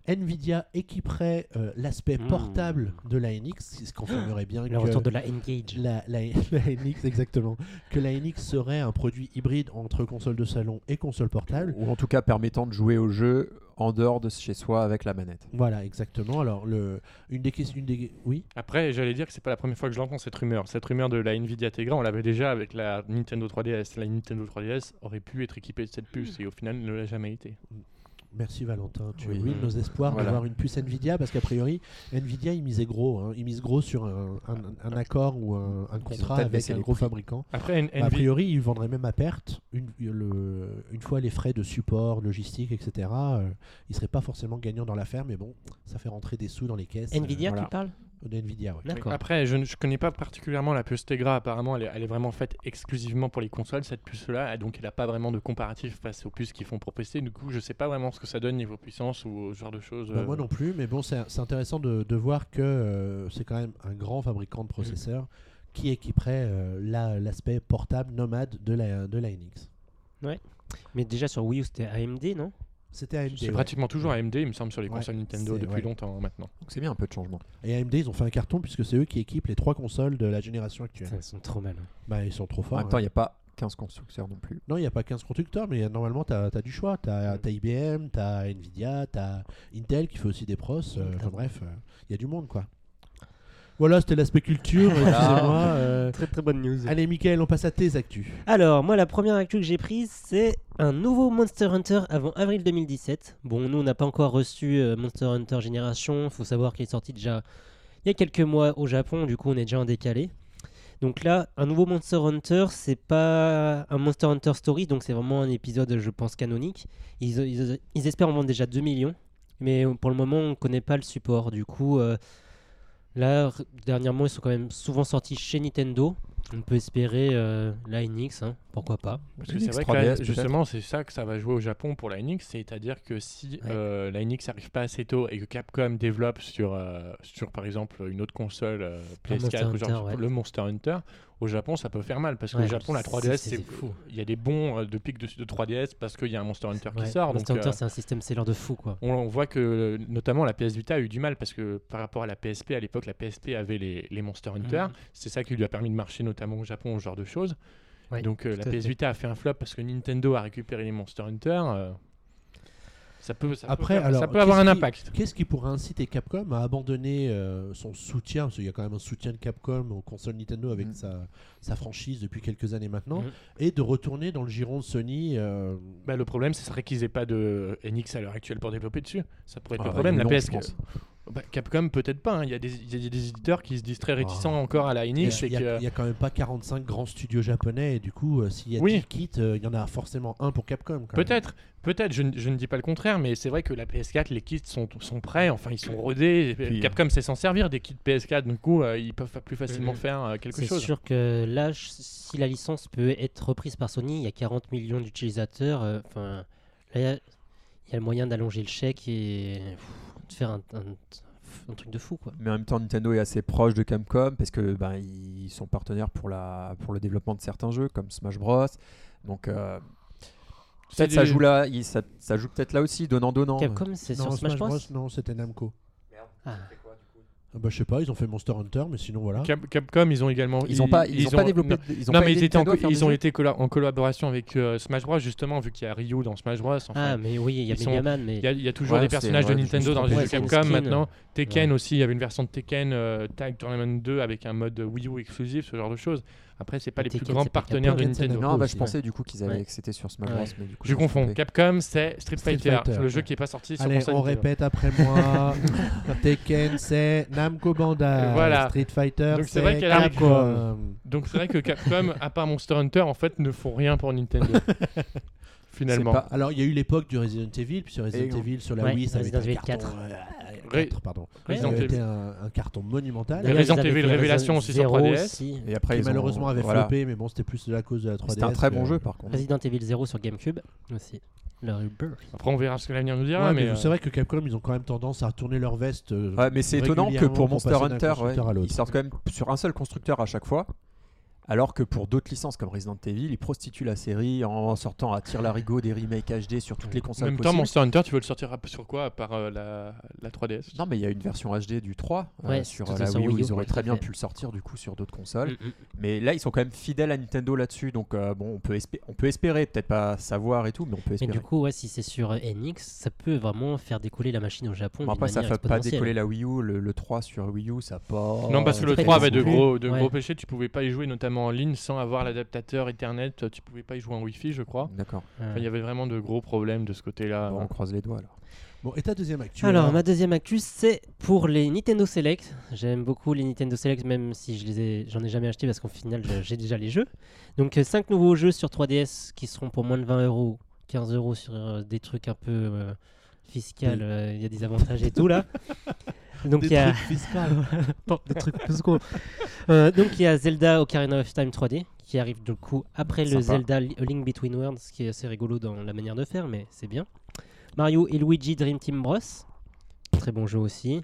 Nvidia équiperait euh, l'aspect Hmm. portable de la NX, ce qui confirmerait bien Le que retour de la Engage. la, la- la NX exactement, que la NX serait un produit hybride entre console de salon et console portable. ou en tout cas permettant de jouer au jeu en dehors de chez soi avec la manette. Voilà, exactement. Alors le une des questions, une des oui? Après, j'allais dire que c'est pas la première fois que je l'entends cette rumeur. Cette rumeur de la Nvidia Tegra, on l'avait déjà avec la Nintendo 3DS. La Nintendo 3DS aurait pu être équipée de cette puce et au final, elle ne l'a jamais été. Merci Valentin, tu Oui. ruines nos espoirs Voilà. d'avoir une puce Nvidia parce qu'a priori Nvidia il misait gros, hein. il mise gros sur un, un- un accord ou un, un contrat avec un gros prix. fabricant. Après, N- Bah, a priori il vendrait même à perte une, le- une fois les frais de support, logistique, etc. euh, il serait pas forcément gagnant dans l'affaire, mais bon, ça fait rentrer des sous dans les caisses. euh, Nvidia, voilà. tu parles? De Nvidia, ouais. D'accord. Après, je ne je connais pas particulièrement la puce Tegra. Apparemment, elle est, elle est vraiment faite exclusivement pour les consoles, cette puce-là. et Donc, elle n'a pas vraiment de comparatif face aux puces qui font pour PC. Du coup, je sais pas vraiment ce que ça donne niveau puissance ou ce genre de choses. Bah, euh. moi non plus, mais bon, c'est c'est intéressant de, de voir que euh, c'est quand même un grand fabricant de processeurs qui équiperait euh, la- l'aspect portable nomade de la, de la NX. Mais déjà sur Wii U, c'était AMD, non? C'était AMD. C'est ouais. pratiquement toujours AMD, il me semble, sur les Ouais, consoles Nintendo depuis ouais. longtemps maintenant. Donc c'est bien un peu de changement. Et AMD, ils ont fait un carton puisque c'est eux qui équipent les trois consoles de la génération actuelle. Putain, Ils sont trop mal. hein. Bah, ils sont trop En forts. même temps, il hein. n'y a pas 15 constructeurs non plus. Non, il n'y a pas 15 constructeurs, mais normalement, tu as, du choix. Tu as, Mm. IBM, tu as Nvidia, tu as Intel qui fait aussi des pros. euh, enfin bref, il y a du monde, quoi. Voilà, c'était l'aspect culture. Excusez-moi. euh. Très très bonne news. Allez, Michael, on passe à tes actus. Alors, moi, la première actu que j'ai prise, c'est un nouveau Monster Hunter avant avril 2017. Bon, nous, on n'a pas encore reçu euh, Monster Hunter Génération. faut savoir qu'il est sorti déjà il y a quelques mois au Japon. Du coup, on est déjà en décalé. Donc là, un nouveau Monster Hunter, c'est pas un Monster Hunter Story, donc c'est vraiment un épisode, je pense, canonique. Ils, espèrent en vendre déjà 2 millions, mais pour le moment, on ne connaît pas le support. Du coup, euh, là, dernièrement, ils sont quand même souvent sortis chez Nintendo. On peut espérer euh, la NX, hein, pourquoi pas. Parce que c'est vrai X3DS, que là, justement, c'est ça que ça va jouer au Japon pour la NX, c'est-à-dire que si Ouais. euh, la NX n'arrive pas assez tôt et que Capcom développe sur, euh, sur par exemple, une autre console euh, Monster PS4, genre Hunter, ouais. le Monster Hunter, au Japon, ça peut faire mal parce qu'au Ouais, Japon, la c'est- 3DS, c'est- fou. Il y a des bons euh, de pics de, de 3DS parce qu'il y a un Monster Hunter Ouais, qui sort. Monster donc, Hunter, euh, c'est un système seller de fou, quoi. on, on voit que notamment la PS Vita a eu du mal parce que par rapport à la PSP, à l'époque, la PSP avait les, les Monster Hunter. Mhm. C'est ça qui lui a permis de marcher notamment au Japon, ce genre de choses. Ouais, Donc euh, la PS. Vita a fait un flop parce que Nintendo a récupéré les Monster Hunter. euh, ça peut, ça Après, peut, faire- alors, ça peut avoir un impact. Qu'est-ce qui pourrait inciter Capcom à abandonner euh, son soutien? Parce qu'il y a quand même un soutien de Capcom aux consoles Nintendo avec Mm. sa, sa franchise depuis quelques années maintenant, Mhm. et de retourner dans le giron de Sony. euh, Bah, le problème, ce serait qu'ils aient pas de NX à l'heure actuelle pour développer dessus. Ça pourrait être Ah, le problème. La PS. Bah, Capcom peut-être pas. hein. Il y, a des- il y a des éditeurs qui se disent très réticents Ah. encore à la NX. il y a- quand même pas 45 grands studios japonais, et du coup, euh, s'il y a Oui. 10 kits, euh, il y en a forcément un pour Capcom. Peut-être, peut-être, je, ne- je ne dis pas le contraire, mais c'est vrai que la PS4, les kits sont, sont prêts, enfin ils sont rodés. Puis- Capcom sait s'en servir des kits PS4, du coup euh, ils peuvent plus facilement faire euh, quelque C'est chose. sûr que là, je- si la licence peut être reprise par Sony, il y a 40 millions d'utilisateurs. euh, Enfin, là, il y a- il y a le moyen d'allonger le chèque et pff, faire un, un- un truc de fou, quoi. Mais en même temps, Nintendo est assez proche de Capcom parce que ben, ils sont partenaires pour, la, pour le développement de certains jeux comme Smash Bros. Donc euh, peut-être ça joue là, il- ça, ça joue peut-être là aussi, donnant donnant. Capcom, c'est sur Smash Bros. non, c'était Namco. Ah. Ah bah, je sais pas, ils ont fait Monster Hunter, mais sinon voilà. Cap- Capcom, ils ont également. Ils n'ont pas, ils ont pas développé. Non, ils ont non, pas mais ils, étaient en, ils ont été colla- en collaboration avec euh, Smash Bros, justement, vu qu'il y a Ryu dans Smash Bros. enfin, Ah, mais oui, il y a ils sont- Megaman, mais il y, a- il y a toujours Ouais, des personnages ouais, de Nintendo dans les jeux Capcom skin. maintenant. Tekken Ouais. aussi, il y avait une version de Tekken euh, Tag Tournament 2 avec un mode Wii U exclusif, ce genre de choses. Après, c'est pas les plus Tekken, grands partenaires de Nintendo. Non, bah, je pensais du coup qu'ils avaient Ouais. que c'était sur Smash. Bros. Mais du coup, Je confonds. Capcom, c'est Street Street Fighter, le jeu qui est pas sorti sur Allez, console on répète après moi. <laughs> Tekken, c'est Namco Bandai. Voilà. Street Fighter, c'est Capcom. <laughs> Donc c'est vrai que Capcom, à part Monster Hunter, en fait, ne font rien pour Nintendo. <laughs> Finalement. Pas- Alors, il y a eu l'époque du Resident Evil, puis sur Resident. Evil sur la Ouais, Wii, ça avait été Resident un Evil carton. 4. Euh, Ré- 4, pardon. Resident Evil. été un, un carton monumental. Et Resident Evil Révélation aussi sur Zero 3DS. aussi. Et après, Qui ils ont- malheureusement avait voilà. floppé, mais bon, c'était plus de la cause de la 3DS. C'était un très bon jeu par contre. Resident Evil 0 sur GameCube aussi. Après, on verra ce que l'avenir nous Ouais, dira. mais mais, c'est euh, vrai que Capcom, ils ont quand même tendance à retourner leur veste. euh, Ouais, mais c'est étonnant que pour Monster Hunter, ouais, ils sortent quand même sur un seul constructeur à chaque fois. Alors que pour d'autres licences comme Resident Evil, ils prostituent la série en sortant à tir larigot des remakes HD sur toutes les en consoles même temps, possibles. Monster Hunter, tu veux le sortir sur quoi à part euh, la, la 3DS Non, mais il y a une version HD du 3 euh, Ouais, sur euh, la Wii U. Ils auraient très bien pu le sortir du coup sur d'autres consoles. Mm, mm. Mais là, ils sont quand même fidèles à Nintendo là-dessus. Donc euh, bon, on peut, espé- on peut espérer, peut-être pas savoir et tout, mais on peut Mais espérer. du coup, ouais, si c'est sur NX, ça peut vraiment faire décoller la machine au Japon. Bon, après, ça manière fait pas décoller la Wii U. Le, le 3 sur Wii U, ça pas. Non, parce que le très 3 avait de gros, de Ouais. gros péchés. Tu pouvais pas y jouer, notamment en ligne, sans avoir l'adaptateur Ethernet. Tu pouvais pas y jouer en Wi-Fi, je crois. D'accord. Enfin, Il y avait vraiment de gros problèmes de ce côté-là. Bon, on croise les doigts alors. Bon, et ta deuxième actu Alors, ma deuxième actu, c'est pour les Nintendo Select. J'aime beaucoup les Nintendo Select, même si je les ai, j'en ai jamais acheté parce qu'au final, j'ai déjà les jeux. Donc, 5 nouveaux jeux sur 3DS qui seront pour moins de 20 euros, 15 euros sur euh, des trucs un peu euh, fiscal. euh, Il y a des avantages et tout là. <laughs> Donc, Des il y a trucs des <laughs> trucs. Euh, donc, il y a Zelda Ocarina of Time 3D qui arrive du coup après le Sympa. Zelda Li- A Link Between Worlds, ce qui est assez rigolo dans la manière de faire, mais c'est bien. Mario et Luigi Dream Team Bros. Très bon jeu aussi.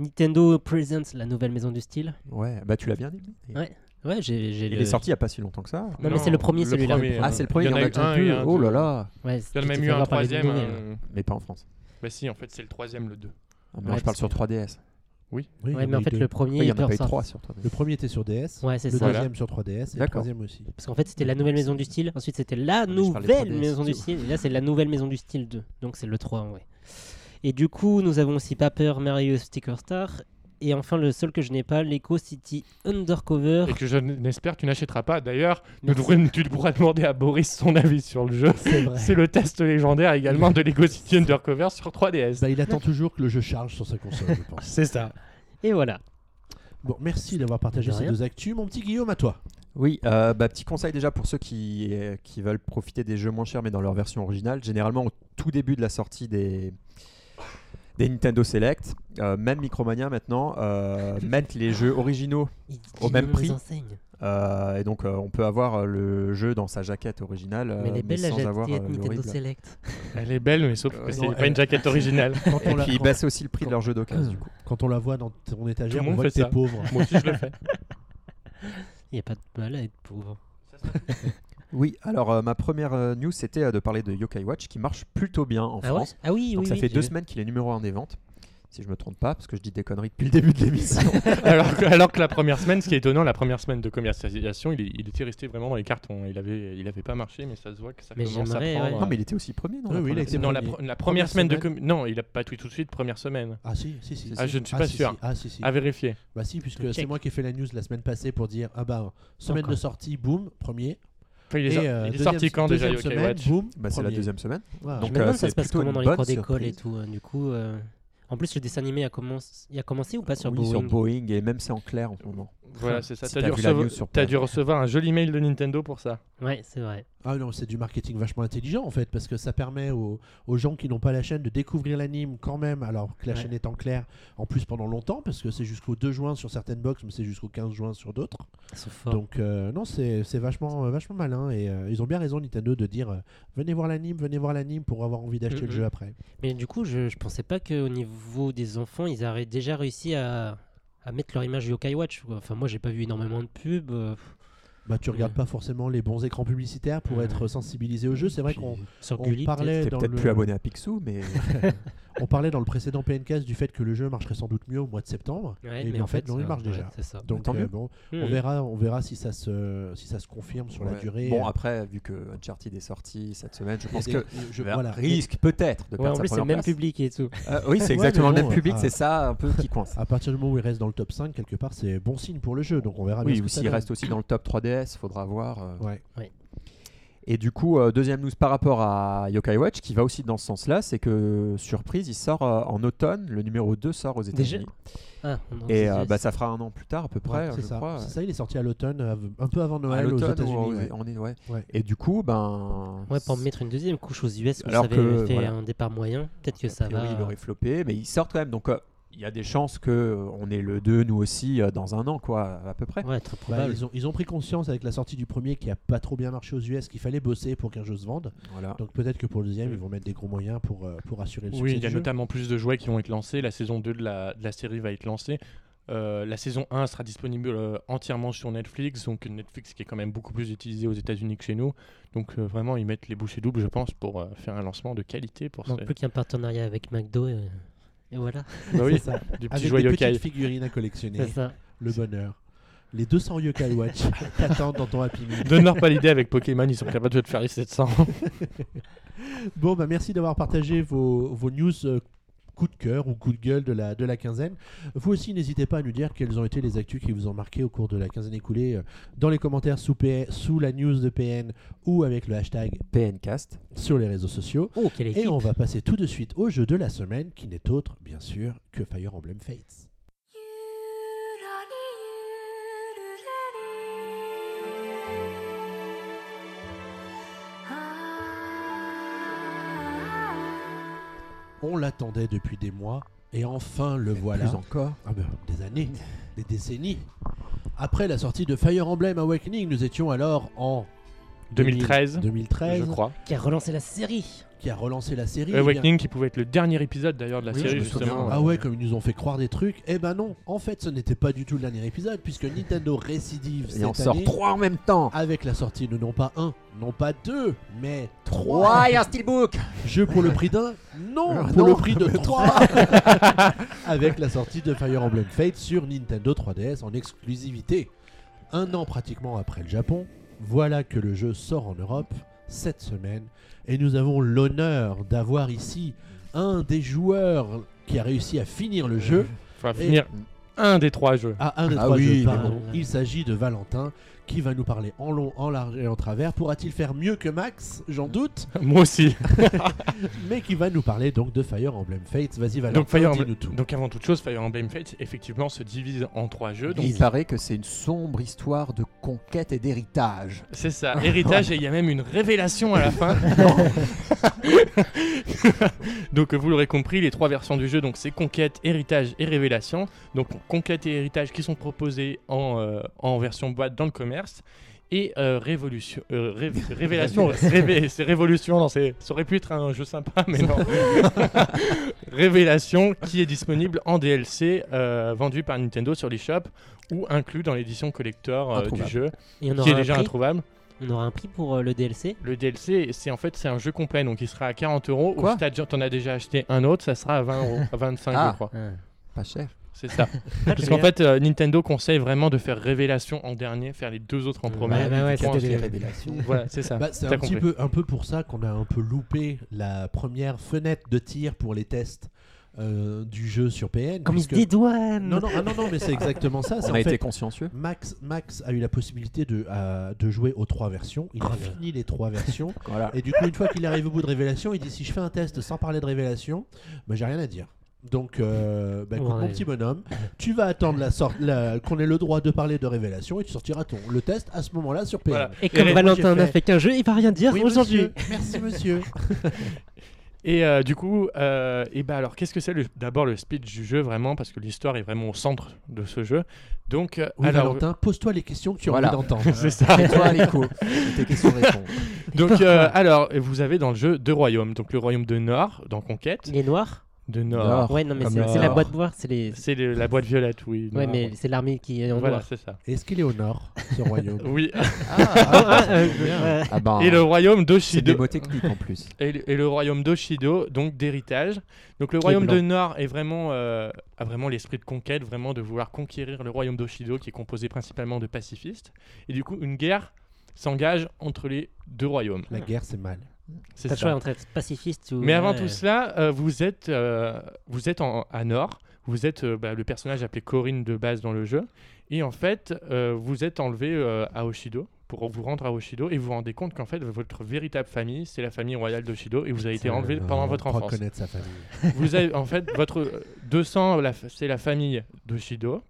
Nintendo Presents, la nouvelle maison du style. Ouais, bah tu l'as bien dit. Ouais. Ouais, j'ai. j'ai Il le- est sorti il y a pas si longtemps que ça. Non, mais c'est le premier, celui-là. premier, Ah, c'est le premier, Il y en a eu déjà un, il y deux. a un Oh là là. Ouais, Il y en a même eu un avoir par les troisième. Euh, Mais pas en France. Bah si, en fait, c'est le troisième, le 2. Ah, mais Ouais, je parle sur bien. 3DS. Oui, Ouais, en mais en fait, deux. le premier. Oui, il y en a pas eu trois sur 3DS. Le premier était sur DS. Ouais, c'est le ça. deuxième sur 3DS et le D'accord. troisième aussi. Parce qu'en fait, c'était la nouvelle maison du style. Ensuite, c'était la mais je parlais de nouvelle 3DS, maison du <laughs> style. Et là, c'est la nouvelle maison du style 2. Donc, c'est le 3, ouais. Et du coup, nous avons aussi Paper Mario Sticker Star. Et enfin, le seul que je n'ai pas, l'Eco City Undercover. Et que je n'espère tu n'achèteras pas. D'ailleurs, tu pourras demander à Boris son avis sur le jeu. C'est le test légendaire également de Lego City Undercover sur 3DS. Bah, il attend toujours que le jeu charge sur sa console, je pense. C'est ça. Et voilà. Bon, merci d'avoir partagé ces deux actus. Mon petit Guillaume, à toi. Oui, euh, bah, petit conseil déjà pour ceux qui, euh, qui veulent profiter des jeux moins chers mais dans leur version originale. Généralement, au tout début de la sortie des, des Nintendo Select, euh, même Micromania maintenant, euh, <laughs> mettent les jeux originaux. Au même prix. euh, et donc, euh, on peut avoir euh, le jeu dans sa jaquette originale, euh, Mais elle est belle la sans avoir jaquette euh, Nintendo. Select. <laughs> Elle est belle, mais sauf Euh, que c'est pas elle- une jaquette originale. <laughs> Quand Et la- puis, ils baissent aussi le prix de leur jeu d'occasion, du coup. <coughs> quand on la voit dans ton étagère, Tout on voit que fait t'es pauvre. Moi aussi, je le fais. Il n'y a pas de mal à être pauvre. Oui, alors euh, ma première euh, news, c'était euh, de parler de Yokai Watch qui marche plutôt bien en Ah ouais France. Ah oui, Donc oui. ça oui, fait deux vu. semaines qu'il est numéro 1 des ventes, si je me trompe pas, parce que je dis des conneries depuis le début de l'émission. <laughs> <laughs> alors, que, alors que la première semaine, ce qui est étonnant, la première semaine de commercialisation, il, était resté vraiment dans les cartons. Il avait, il avait pas marché, mais ça se voit que ça Mais commence à prendre. ouais. non, mais il était aussi premier, non Oui, la oui, il la, premier. la première Première semaine de com- Non, il a pas tout tout de suite, première semaine. Ah si, si, si. Ah, si. je ne suis Ah, pas si, sûr. si. Ah si, si. À vérifier. Bah si, puisque c'est moi qui ai fait la news la semaine passée pour dire ah bah semaine Encore. de sortie, boum, premier. Enfin, il est, Et, euh, il est deuxième- sorti quand déjà Yokai Watch boum, Bah, c'est la deuxième semaine. Voilà. Donc, euh, ça se passe comment dans les cours d'école et tout. euh, Du coup, euh, en plus, le dessin animé a, commencé, il a commencé ou pas sur oui, Boeing sur Boeing et même c'est en clair en ce moment. Voilà, c'est ça. Si T'as dû, Play. dû recevoir un joli mail de Nintendo pour ça. Ouais, c'est vrai. Ah non, c'est du marketing vachement intelligent en fait, parce que ça permet aux, aux gens qui n'ont pas la chaîne de découvrir l'anime quand même, alors que la Ouais. chaîne est en clair, en plus pendant longtemps, parce que c'est jusqu'au 2 juin sur certaines box, mais c'est jusqu'au 15 juin sur d'autres. Donc euh, non, c'est vachement, euh, vachement malin, et euh, ils ont bien raison Nintendo de dire euh, venez voir l'anime, venez voir l'anime pour avoir envie d'acheter Mhm. le jeu après. Mais du coup, je, je pensais pas qu'au niveau des enfants, ils auraient déjà réussi à, à mettre leur image Yokai Watch. Enfin, moi, j'ai pas vu énormément de pubs. Bah tu regardes pas forcément les bons écrans publicitaires pour être sensibilisé au jeu, c'est vrai qu'on sur on Gulli, parlait peut-être. Dans peut-être le- plus abonné à Picsou, mais <laughs> On parlait dans le précédent PNcast du fait que le jeu marcherait sans doute mieux au mois de septembre. Ouais, et mais en fait, non, il ça- marche déjà. C'est ça. Donc Tant euh, mieux. bon, Hmm. on verra, on verra si ça se, si ça se confirme sur la durée. Bon, Euh, après, vu que Uncharted est sorti cette semaine, je pense des- que je- voilà. risque peut-être de Ouais, perdre en plus, c'est le même place. public et tout. Euh, oui, c'est Ouais, exactement le même public, ah. c'est ça un peu qui coince. À partir du moment où il reste dans le top 5, quelque part, c'est bon signe pour le jeu. Donc on verra bien Oui, ou s'il reste aussi dans le top 3DS, faudra voir. euh. Ouais. Et du coup, euh, deuxième news par rapport à Yokai Watch, qui va aussi dans ce sens-là, c'est que, surprise, il sort euh, en automne, le numéro 2 sort aux États-Unis. Ah, on- Et euh, bah, ça fera un an plus tard à peu près, Ouais, c'est je ça. crois. C'est ça, il est sorti à l'automne, av- un peu avant À Noël aux l'automne, États-Unis. ou- ouais. on est, ouais. Ouais. Et du coup, ben. Ouais, pour mettre une deuxième couche aux US, où Alors ça avait que, fait voilà. un départ moyen, peut-être que a ça priori, va. il aurait floppé, mais il sort quand même. Donc, euh, il y a des chances que euh, on ait le 2 nous aussi euh, dans un an, quoi, à peu près. Ouais, très Bah, ils, ont, ils ont pris conscience avec la sortie du premier qui a pas trop bien marché aux US qu'il fallait bosser pour qu'un jeu se vende. Voilà. Donc peut-être que pour le deuxième, ils vont mettre des gros moyens pour, euh, pour assurer le succès Oui, il y a jeu. notamment plus de jouets qui vont être lancés. La saison 2 de la, de la série va être lancée. Euh, la saison 1 sera disponible euh, entièrement sur Netflix, donc Netflix qui est quand même beaucoup plus utilisé aux États-Unis que chez nous. Donc euh, vraiment, ils mettent les bouchées doubles, je pense, pour euh, faire un lancement de qualité pour Donc ce... plus qu'un partenariat avec McDo. Et, voilà, Bah oui, <laughs> ça. du petit Avec jouet des yokai. petites figurines à collectionner. c'est ça. Le bonheur. Les 200 Yokai Watch <laughs> t'attendent dans ton Happy Meal. Donne-leur pas l'idée avec Pokémon, ils sont capables de te faire les 700. <laughs> Bon, bah merci d'avoir partagé vos, vos news euh, coup de cœur ou coup de gueule de la, de la quinzaine. Vous aussi, n'hésitez pas à nous dire quelles ont été les actus qui vous ont marqué au cours de la quinzaine écoulée euh, dans les commentaires sous, P- sous la news de PN ou avec le hashtag PNcast. sur les réseaux sociaux. Oh, quelle Et on va passer tout de suite au jeu de la semaine qui n'est autre, bien sûr, que Fire Emblem Fates. On l'attendait depuis des mois et enfin le voilà. Plus encore. Ah ben, des années, des décennies. Après la sortie de Fire Emblem Awakening, nous étions alors en 2013, 2013, je crois. Qui a relancé la série. qui a relancé la série. bien- Awakening qui pouvait être le dernier épisode d'ailleurs de la Oui, série justement. Ah ouais, comme ils nous ont fait croire des trucs. Eh ben non, en fait, ce n'était pas du tout le dernier épisode, puisque Nintendo récidive Et on cette sort année trois en même temps. avec la sortie de non pas un, non pas deux, mais Trois et un steelbook. jeux pour le prix d'un, <laughs> non, Euh, pour non, le prix de trois, <laughs> avec la sortie de Fire Emblem Fate sur Nintendo 3DS en exclusivité. Un an pratiquement après le Japon, voilà que le jeu sort en Europe cette semaine, et nous avons l'honneur d'avoir ici un des joueurs qui a réussi à finir le jeu. Faut finir un des trois jeux. Ah, un des Ah trois oui, jeux, bon. Il s'agit de Valentin qui va nous parler en long, en large et en travers. Pourra-t-il faire mieux que Max? J'en doute. <laughs> Moi aussi. <laughs> Mais qui va nous parler donc de Fire Emblem Fates. Vas-y Valentin, Donc, Fire dis-nous Emblem- tout. donc avant toute chose, Fire Emblem Fates effectivement se divise en trois jeux. Donc Il paraît que c'est une sombre histoire de conquête et d'héritage. c'est ça, <laughs> héritage et il y a même une révélation à la fin. donc vous l'aurez compris, les trois versions du jeu, donc c'est conquête, héritage et révélation. Donc conquête et héritage qui sont proposés en, euh, en version boîte dans le commerce. Et euh, révolution, euh, ré- <laughs> révélation, révé- c'est révolution, non, ça aurait pu être un jeu sympa, mais non. <laughs> révélation qui est disponible en DLC euh, vendu par Nintendo sur l'eShop ou inclus dans l'édition collector euh, du jeu, Et on qui est déjà introuvable. on aura un prix pour euh, le DLC. Le DLC, c'est en fait c'est un jeu complet, donc il sera à 40 euros. Ou si t'en as déjà acheté un autre, ça sera à 20 euros, à 25 Ah. je crois. Pas cher. C'est ça. <laughs> Ah, Parce qu'en fait, euh, Nintendo conseille vraiment de faire révélation en dernier, faire les deux autres en premier. Bah ouais, c'était un- les révélations. Voilà, c'est ça. Bah, c'est un petit peu, un peu pour ça qu'on a un peu loupé la première fenêtre de tir pour les tests euh, du jeu sur PN. Comme puisque- dédouane Non, non, ah, non, non, mais c'est exactement ça. c'est On en a été fait, consciencieux. Max, Max a eu la possibilité de, euh, de jouer aux trois versions. Il a fini les trois versions. <laughs> Voilà. Et du coup, une fois qu'il arrive au bout de Révélation, il dit si je fais un test sans parler de Révélation, bah, j'ai rien à dire. Donc, euh, bah, écoute, Ouais. mon petit bonhomme, tu vas attendre la sorte, la- qu'on ait le droit de parler de Révélation et tu sortiras ton, le test à ce moment-là sur. Voilà. Et comme Valentin j'ai n'a fait- fait qu'un jeu, il va rien dire Oui, aujourd'hui. monsieur. Merci, monsieur. <laughs> Et euh, du coup, euh, et bah alors, qu'est-ce que c'est le- d'abord le speech du jeu vraiment Parce que l'histoire est vraiment au centre de ce jeu. Donc, euh, Oui, alors, Valentin, pose-toi les questions que tu as Voilà. envie d'entendre. <laughs> c'est ça. Toi, l'écho. Tes questions-réponses. Donc, euh, alors, vous avez dans le jeu deux royaumes. Donc, le royaume de Nord, dans Conquête, Il est noir de Nord. Nord. Ouais, non, mais c'est la boîte noire, c'est les. C'est le- la boîte violette, oui. Ouais, mais c'est l'armée qui est en voilà, noir. c'est ça. Est-ce qu'il est au nord, ce <laughs> royaume? Oui. Ah, euh. Ah ben, Et le royaume c'est des d'Oshido. mots techniques en plus. Et, le- et le royaume d'Oshido, donc d'héritage. Donc le royaume de Nord est vraiment, euh, a vraiment l'esprit de conquête, vraiment de vouloir conquérir le royaume d'Oshido, qui est composé principalement de pacifistes. Et du coup, une guerre s'engage entre les deux royaumes. La guerre, c'est mal. C'est T'as le ça. choix entre être pacifiste ou. Mais avant ouais. tout cela, euh, vous êtes, euh, vous êtes en- à Nord. Vous êtes euh, bah, le personnage appelé Corinne de base dans le jeu. Et en fait, euh, vous êtes enlevé euh, à Oshido pour vous rendre à Oshido et vous vous rendez compte qu'en fait, votre véritable famille, c'est la famille royale d'Oshido et vous avez été enlevé pendant votre enfance. connaître sa famille. Vous avez en fait votre euh, 200, la f- c'est la famille d'Oshido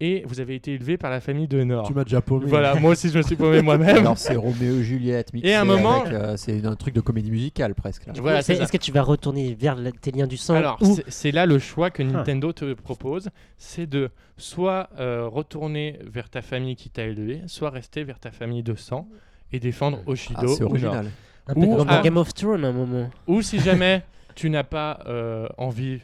et vous avez été élevé par la famille de Nord. Tu m'as déjà paumé. Voilà, moi aussi je me suis paumé moi-même. Alors, c'est Roméo et Juliette mixé Et à un moment- euh, c'est un truc de comédie musicale presque. là. Voilà, Est-ce que tu vas retourner vers la- tes liens du sang Alors, ou c'est- là le choix que Ah. Nintendo te propose, c'est de soit euh, retourner vers ta famille qui t'a élevé, soit rester vers ta famille de sang et défendre Ah, Oshido c'est ou Nord. original. un peu ou comme à- dans Game of Thrones à un moment Ou si jamais tu n'as pas euh, envie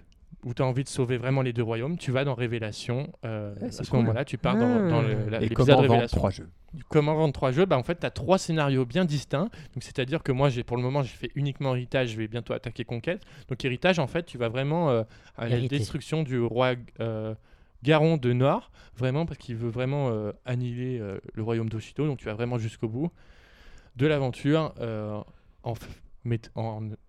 ou tu as envie de sauver vraiment les deux royaumes, tu vas dans Révélation. euh, à ce cool. moment-là, tu pars dans, dans l'épisode comment vendre Révélation. trois jeux Comment vendre trois jeux bah, En fait, tu as trois scénarios bien distincts. Donc, C'est-à-dire que moi, j'ai pour le moment, j'ai fait uniquement Héritage, je vais bientôt attaquer Conquête. Donc Héritage, en fait, tu vas vraiment euh, à la Hériter. destruction du roi euh, Garon de Nord, vraiment parce qu'il veut vraiment euh, annihiler euh, le royaume d'Oshido. Donc tu vas vraiment jusqu'au bout de l'aventure euh, en,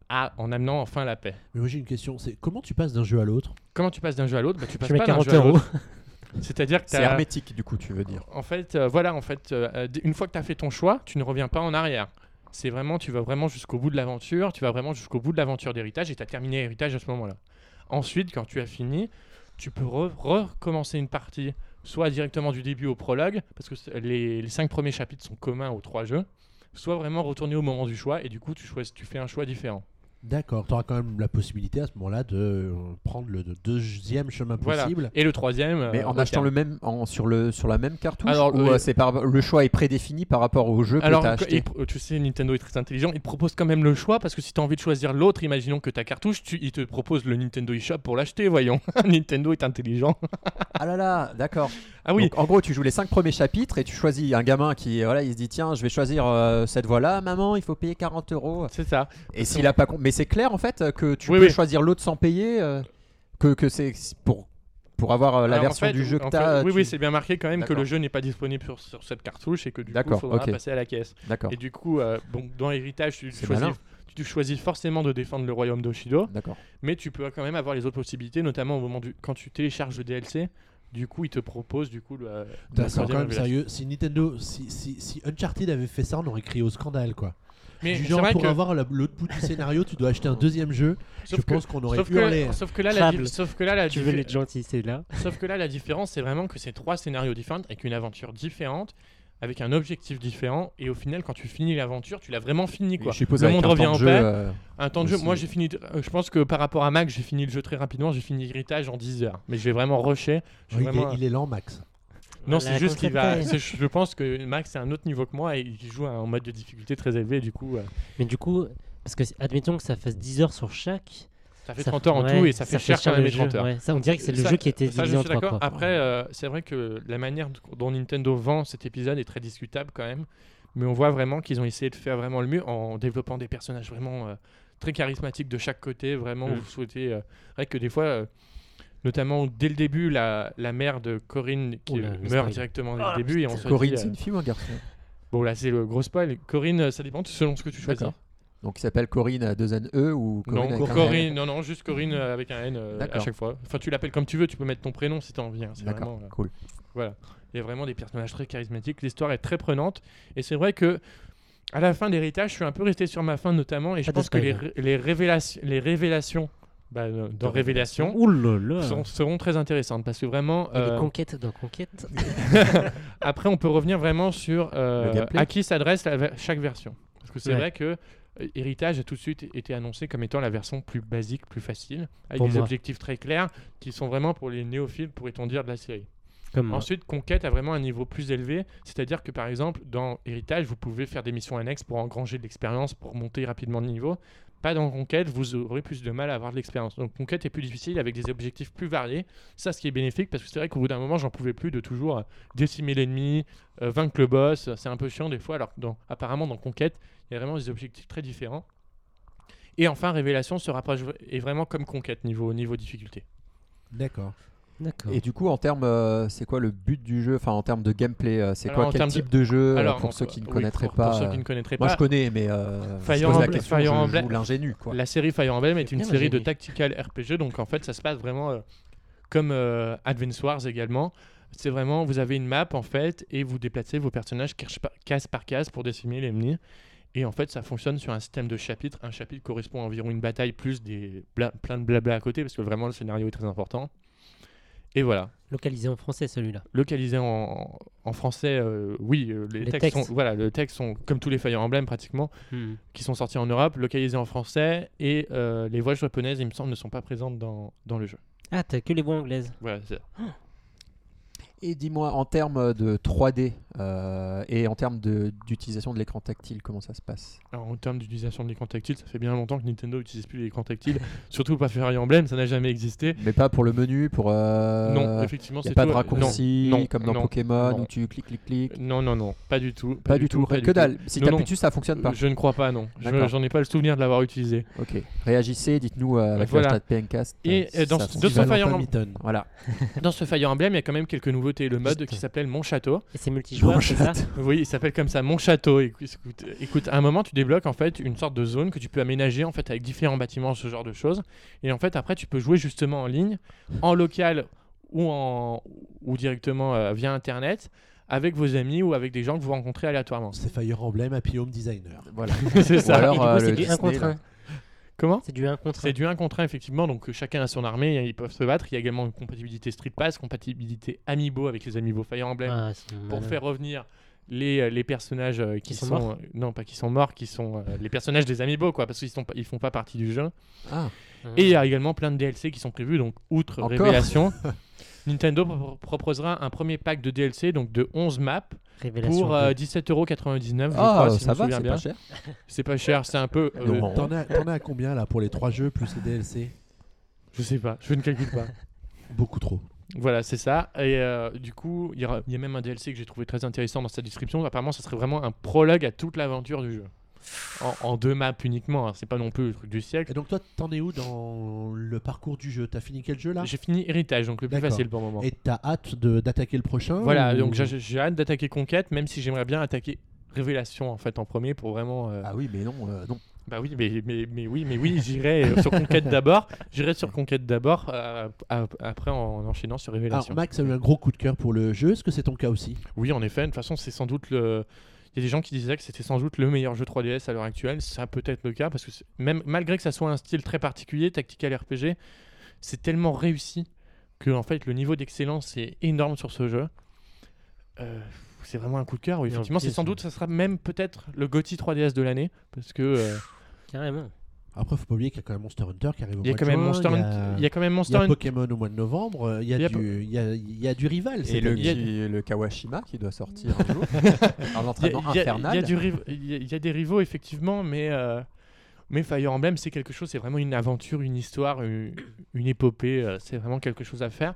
ah, en amenant enfin la paix. Mais moi j'ai une question, c'est comment tu passes d'un jeu à l'autre Comment tu passes d'un jeu à l'autre? Bah, Tu passes pas d'un 40 jeu à l'autre. <laughs> C'est-à-dire que C'est hermétique du coup, tu veux dire. En fait, euh, voilà, en fait, euh, euh, une fois que tu as fait ton choix, tu ne reviens pas en arrière. C'est vraiment, tu vas vraiment jusqu'au bout de l'aventure, tu vas vraiment jusqu'au bout de l'aventure d'héritage et tu as terminé héritage à ce moment-là. Ensuite, quand tu as fini, tu peux re- recommencer une partie, soit directement du début au prologue, parce que les, les cinq premiers chapitres sont communs aux trois jeux, soit vraiment retourner au moment du choix et du coup, tu, choisis, tu fais un choix différent. D'accord, tu auras quand même la possibilité à ce moment-là de euh, prendre le de- deuxième chemin Voilà. possible. Et le troisième. Mais euh, en achetant le même en- sur le sur la même cartouche Alors, ou euh, c'est par le choix est prédéfini par rapport au jeu que tu as acheté. il tu sais, Nintendo est très intelligent. Il te propose quand même le choix parce que si tu as envie de choisir l'autre, imaginons que ta cartouche, tu, il te propose le Nintendo eShop pour l'acheter. Voyons, <laughs> Nintendo est intelligent. Ah là là, d'accord. Ah oui, Donc, en gros, tu joues les 5 premiers chapitres et tu choisis un gamin qui voilà, il se dit tiens, je vais choisir euh, cette voie-là, maman, il faut payer 40 euros. c'est ça. Et s'il a pas con- mais c'est clair en fait que tu Oui, peux oui. choisir l'autre sans payer euh, que que c'est pour pour avoir euh, la Alors, en version fait, du jeu que en tu fait, as. Oui, oui, c'est bien marqué quand même que le jeu n'est pas disponible sur, sur cette cartouche et que du coup, il faudra passer à la caisse. D'accord. Et du coup, euh, bon, dans Héritage, tu choisis, malin. tu choisis forcément de défendre le royaume d'Oshido, D'accord. mais tu peux quand même avoir les autres possibilités, notamment au moment du quand tu télécharges le DLC. Du coup, il te propose du coup le. D'accord, quand même sérieux. Si Nintendo, si, si, si Uncharted avait fait ça, on aurait crié au scandale quoi. Mais du genre pour que- avoir la- l'autre bout du scénario, tu dois acheter un deuxième jeu. sauf je que- pense qu'on aurait Sauf hurlé. que, sauf que là, la, Crable. di- sauf que là, la Tu veux diffé- être gentil, c'est là. Sauf que là, la différence, c'est vraiment que c'est trois scénarios différents avec une aventure différente, avec un objectif différent, et au final, quand tu finis l'aventure, tu l'as vraiment fini quoi. Je suppose le monde revient en jeu, paix. euh, Un temps de jeu, moi j'ai fini. euh, je pense que par rapport à Mac, j'ai fini le jeu très rapidement. J'ai fini Héritage en 10 heures, mais je vais vraiment rusher. Vraiment- est, il est lent, Max. Non, c'est juste qu'il va. Je pense que Max c'est un autre niveau que moi et il joue en mode de difficulté très élevé. Du coup, euh, Mais du coup, parce que admettons que ça fasse 10 heures sur chaque. ça fait ça 30 heures en ouais, tout et ça fait cher quand même le les 30 jeu, heures. ouais. Ça, on dirait que c'est le Ça- jeu qui était divisé en trois. quoi. Après, euh, c'est vrai que la manière dont Nintendo vend cet épisode est très discutable quand même. Mais on voit vraiment qu'ils ont essayé de faire vraiment le mieux en développant des personnages vraiment euh, très charismatiques de chaque côté. Vraiment, Mm. vous souhaitez. vrai que des fois, notamment dès le début, la, la mère de Corinne qui Oula, meurt directement dès Ah, le début. Et on se Corinne, dit, c'est euh, une fille ou un garçon? Bon, là, c'est le gros spoil. Corinne, ça dépend selon ce que tu choisis. Donc il s'appelle Corinne à deux N E ou Corinne Non, avec un N? Corinne, non, non, juste Corinne euh, avec un N euh, à chaque fois. Enfin, tu l'appelles comme tu veux, tu peux mettre ton prénom si tu as envie. hein, c'est D'accord, vraiment, euh, cool. Voilà. Il y a vraiment des personnages très charismatiques. L'histoire est très prenante. Et c'est vrai que à la fin d'Héritage, je suis un peu resté sur ma fin notamment. Et je Pas pense que les, les révélations, les révélations bah, euh, dans Révélation sont- seront très intéressantes. Parce que vraiment. Les euh, conquêtes dans Conquête. <laughs> après, on peut revenir vraiment sur euh, à qui s'adresse chaque version. Parce que c'est Ouais. vrai que euh, Héritage a tout de suite été annoncé comme étant la version plus basique, plus facile, avec Pour des moi. objectifs très clairs qui sont vraiment pour les néophiles, pourrait-on dire, de la série. Comme. Ensuite, Conquête a vraiment un niveau plus élevé, c'est-à-dire que par exemple, dans Héritage, vous pouvez faire des missions annexes pour engranger de l'expérience, pour monter rapidement de niveau. Dans Conquête, vous aurez plus de mal à avoir de l'expérience. Donc Conquête est plus difficile avec des objectifs plus variés. Ça, ce qui est bénéfique, parce que c'est vrai qu'au bout d'un moment, j'en pouvais plus de toujours euh, décimer l'ennemi, euh, vaincre le boss. C'est un peu chiant des fois, alors que dans, apparemment dans Conquête, il y a vraiment des objectifs très différents. Et enfin, Révélation se rapproche est vraiment comme Conquête niveau, niveau difficulté. D'accord. D'accord. Et du coup, en termes, euh, c'est quoi le but du jeu? Enfin, en termes de gameplay, euh, c'est quoi? en Quel termes de- type de, jeu euh, Alors, pour ceux peut- qui ne oui, connaîtraient pour- pas Pour ceux euh, qui ne connaîtraient Moi, je connais, mais euh, Fire la Emblem- question. Fire je Emblem- joue l'ingénu, quoi. La série Fire Emblem est une série de tactical RPG, donc en fait ça se passe vraiment euh, comme euh, Advance Wars également. C'est vraiment, vous avez une map en fait, et vous déplacez vos personnages case par- case pour décimer l'ennemi. Et en fait, ça fonctionne sur un système de chapitres. Un chapitre correspond à environ une bataille plus des bla- plein de blabla à côté, parce que vraiment le scénario est très important. Et voilà. Localisé en français celui-là. Localisé en, en français, euh, oui, euh, les, Les textes, textes. sont voilà, le texte sont comme tous les Fire Emblem pratiquement qui sont sortis en Europe, localisés en français, et euh, les voix japonaises, il me semble, ne sont pas présentes dans, dans le jeu. Ah, t'as que les voix anglaises. Voilà, c'est ça. Et dis-moi, en termes de 3D euh, et en termes d'utilisation de, l'écran tactile, comment ça se passe? Alors, en termes d'utilisation de l'écran tactile, ça fait bien longtemps que Nintendo n'utilise plus l'écran tactile, <laughs> surtout pas Fire Emblem, ça n'a jamais existé. Mais pas pour le menu, pour. euh, non, effectivement, c'est pas tout- de raccourci non, non, comme dans non, Pokémon où tu cliques, cliques, cliques. Non, non, non, pas du tout. Pas, du tout, pas que du dalle. Si Non, t'appuies dessus, ça fonctionne pas. Je ne crois pas, non. J'en ai pas le souvenir de l'avoir utilisé. Ok. Réagissez, dites-nous euh, avec Voilà. le PNcast. Et, dans ce- Fire Emblem-. Voilà. <laughs> Dans ce Fire Emblem, il y a quand même quelques nouveautés. Le mode qui s'appelle Mon Château. Et c'est multijoueur, c'est ça Oui, il s'appelle comme ça, mon château. Écoute, écoute, à un moment, tu débloques en fait une sorte de zone que tu peux aménager en fait avec différents bâtiments, ce genre de choses. Et en fait, après, tu peux jouer justement en ligne, en local ou en ou directement euh, via internet avec vos amis ou avec des gens que vous rencontrez aléatoirement. C'est Fire Emblem Happy Home Designer. Voilà. <laughs> C'est Ou ça. alors euh, c'est 1 contre. 1. Comment C'est du 1 contre 1. C'est du 1 contre 1, effectivement, donc chacun a son armée, et ils peuvent se battre. Il y a également une compatibilité Street Pass, compatibilité Amiibo avec les Amiibo Fire Emblem Ah, pour faire revenir les, euh, les personnages euh, qui, Qui sont sont, morts euh, non pas qui sont morts, qui sont euh, les personnages des Amiibo quoi, parce qu'ils sont ils font pas partie du jeu. Ah, Et il y a également plein de DLC qui sont prévus, donc outre Encore Révélation, <laughs> Nintendo pro- proposera un premier pack de DLC, donc de 11 maps, Révélation pour euh, deux. 17,99€, je Ah, si ça va, c'est pas cher. C'est pas cher, c'est un peu... <laughs> euh, t'en as, t'en as à combien là pour les trois jeux plus les DLC je sais pas, je ne calcule pas. Beaucoup trop. Voilà, c'est ça. Et euh, du coup, il y, y a même un DLC que j'ai trouvé très intéressant dans sa description. Apparemment, ça serait vraiment un prologue à toute l'aventure du jeu. En, en deux maps uniquement, hein. c'est pas non plus le truc du siècle. Et donc toi, t'en es où dans le parcours du jeu? T'as fini quel jeu là? J'ai fini Héritage, donc le plus facile pour le moment. Et t'as hâte de- d'attaquer le prochain Voilà, ou- donc j'ai hâte d'attaquer Conquête, même si j'aimerais bien attaquer Révélation en fait en premier pour vraiment. euh, Ah oui, mais non, euh, non. Bah oui, mais, mais, mais oui, mais oui, j'irai euh, sur Conquête d'abord. J'irai sur Conquête d'abord, euh, ap- après en enchaînant sur Alors Révélation. Max a eu un gros coup de cœur pour le jeu. Est-ce que c'est ton cas aussi? Oui, en effet. De toute façon, c'est sans doute le. Il y a des gens qui disaient que c'était sans doute le meilleur jeu 3DS à l'heure actuelle. Ça peut être le cas parce que même malgré que ça soit un style très particulier, tactical RPG, c'est tellement réussi que en fait le niveau d'excellence est énorme sur ce jeu. Euh, c'est vraiment un coup de cœur. oui, effectivement, c'est sans euh, doute, ça sera même peut-être le GOTY 3DS de l'année parce que euh, Carrément. Après, faut pas oublier qu'il y a quand même Monster Hunter qui arrive au il y a mois quand de juin, Monster il y Hunter, a- il y a quand même Il y Monster a Hunter. Pokémon au mois de novembre, euh, il y, a Il y a du- il y, a, il y a du rival. Et le, qui- Kawashima qui doit sortir un jour. Un a- entraînement il y a- infernal. il y a des rivaux effectivement, mais euh, mais Fire Emblem c'est quelque chose, c'est vraiment une aventure, une histoire, une, une épopée. euh, c'est vraiment quelque chose à faire.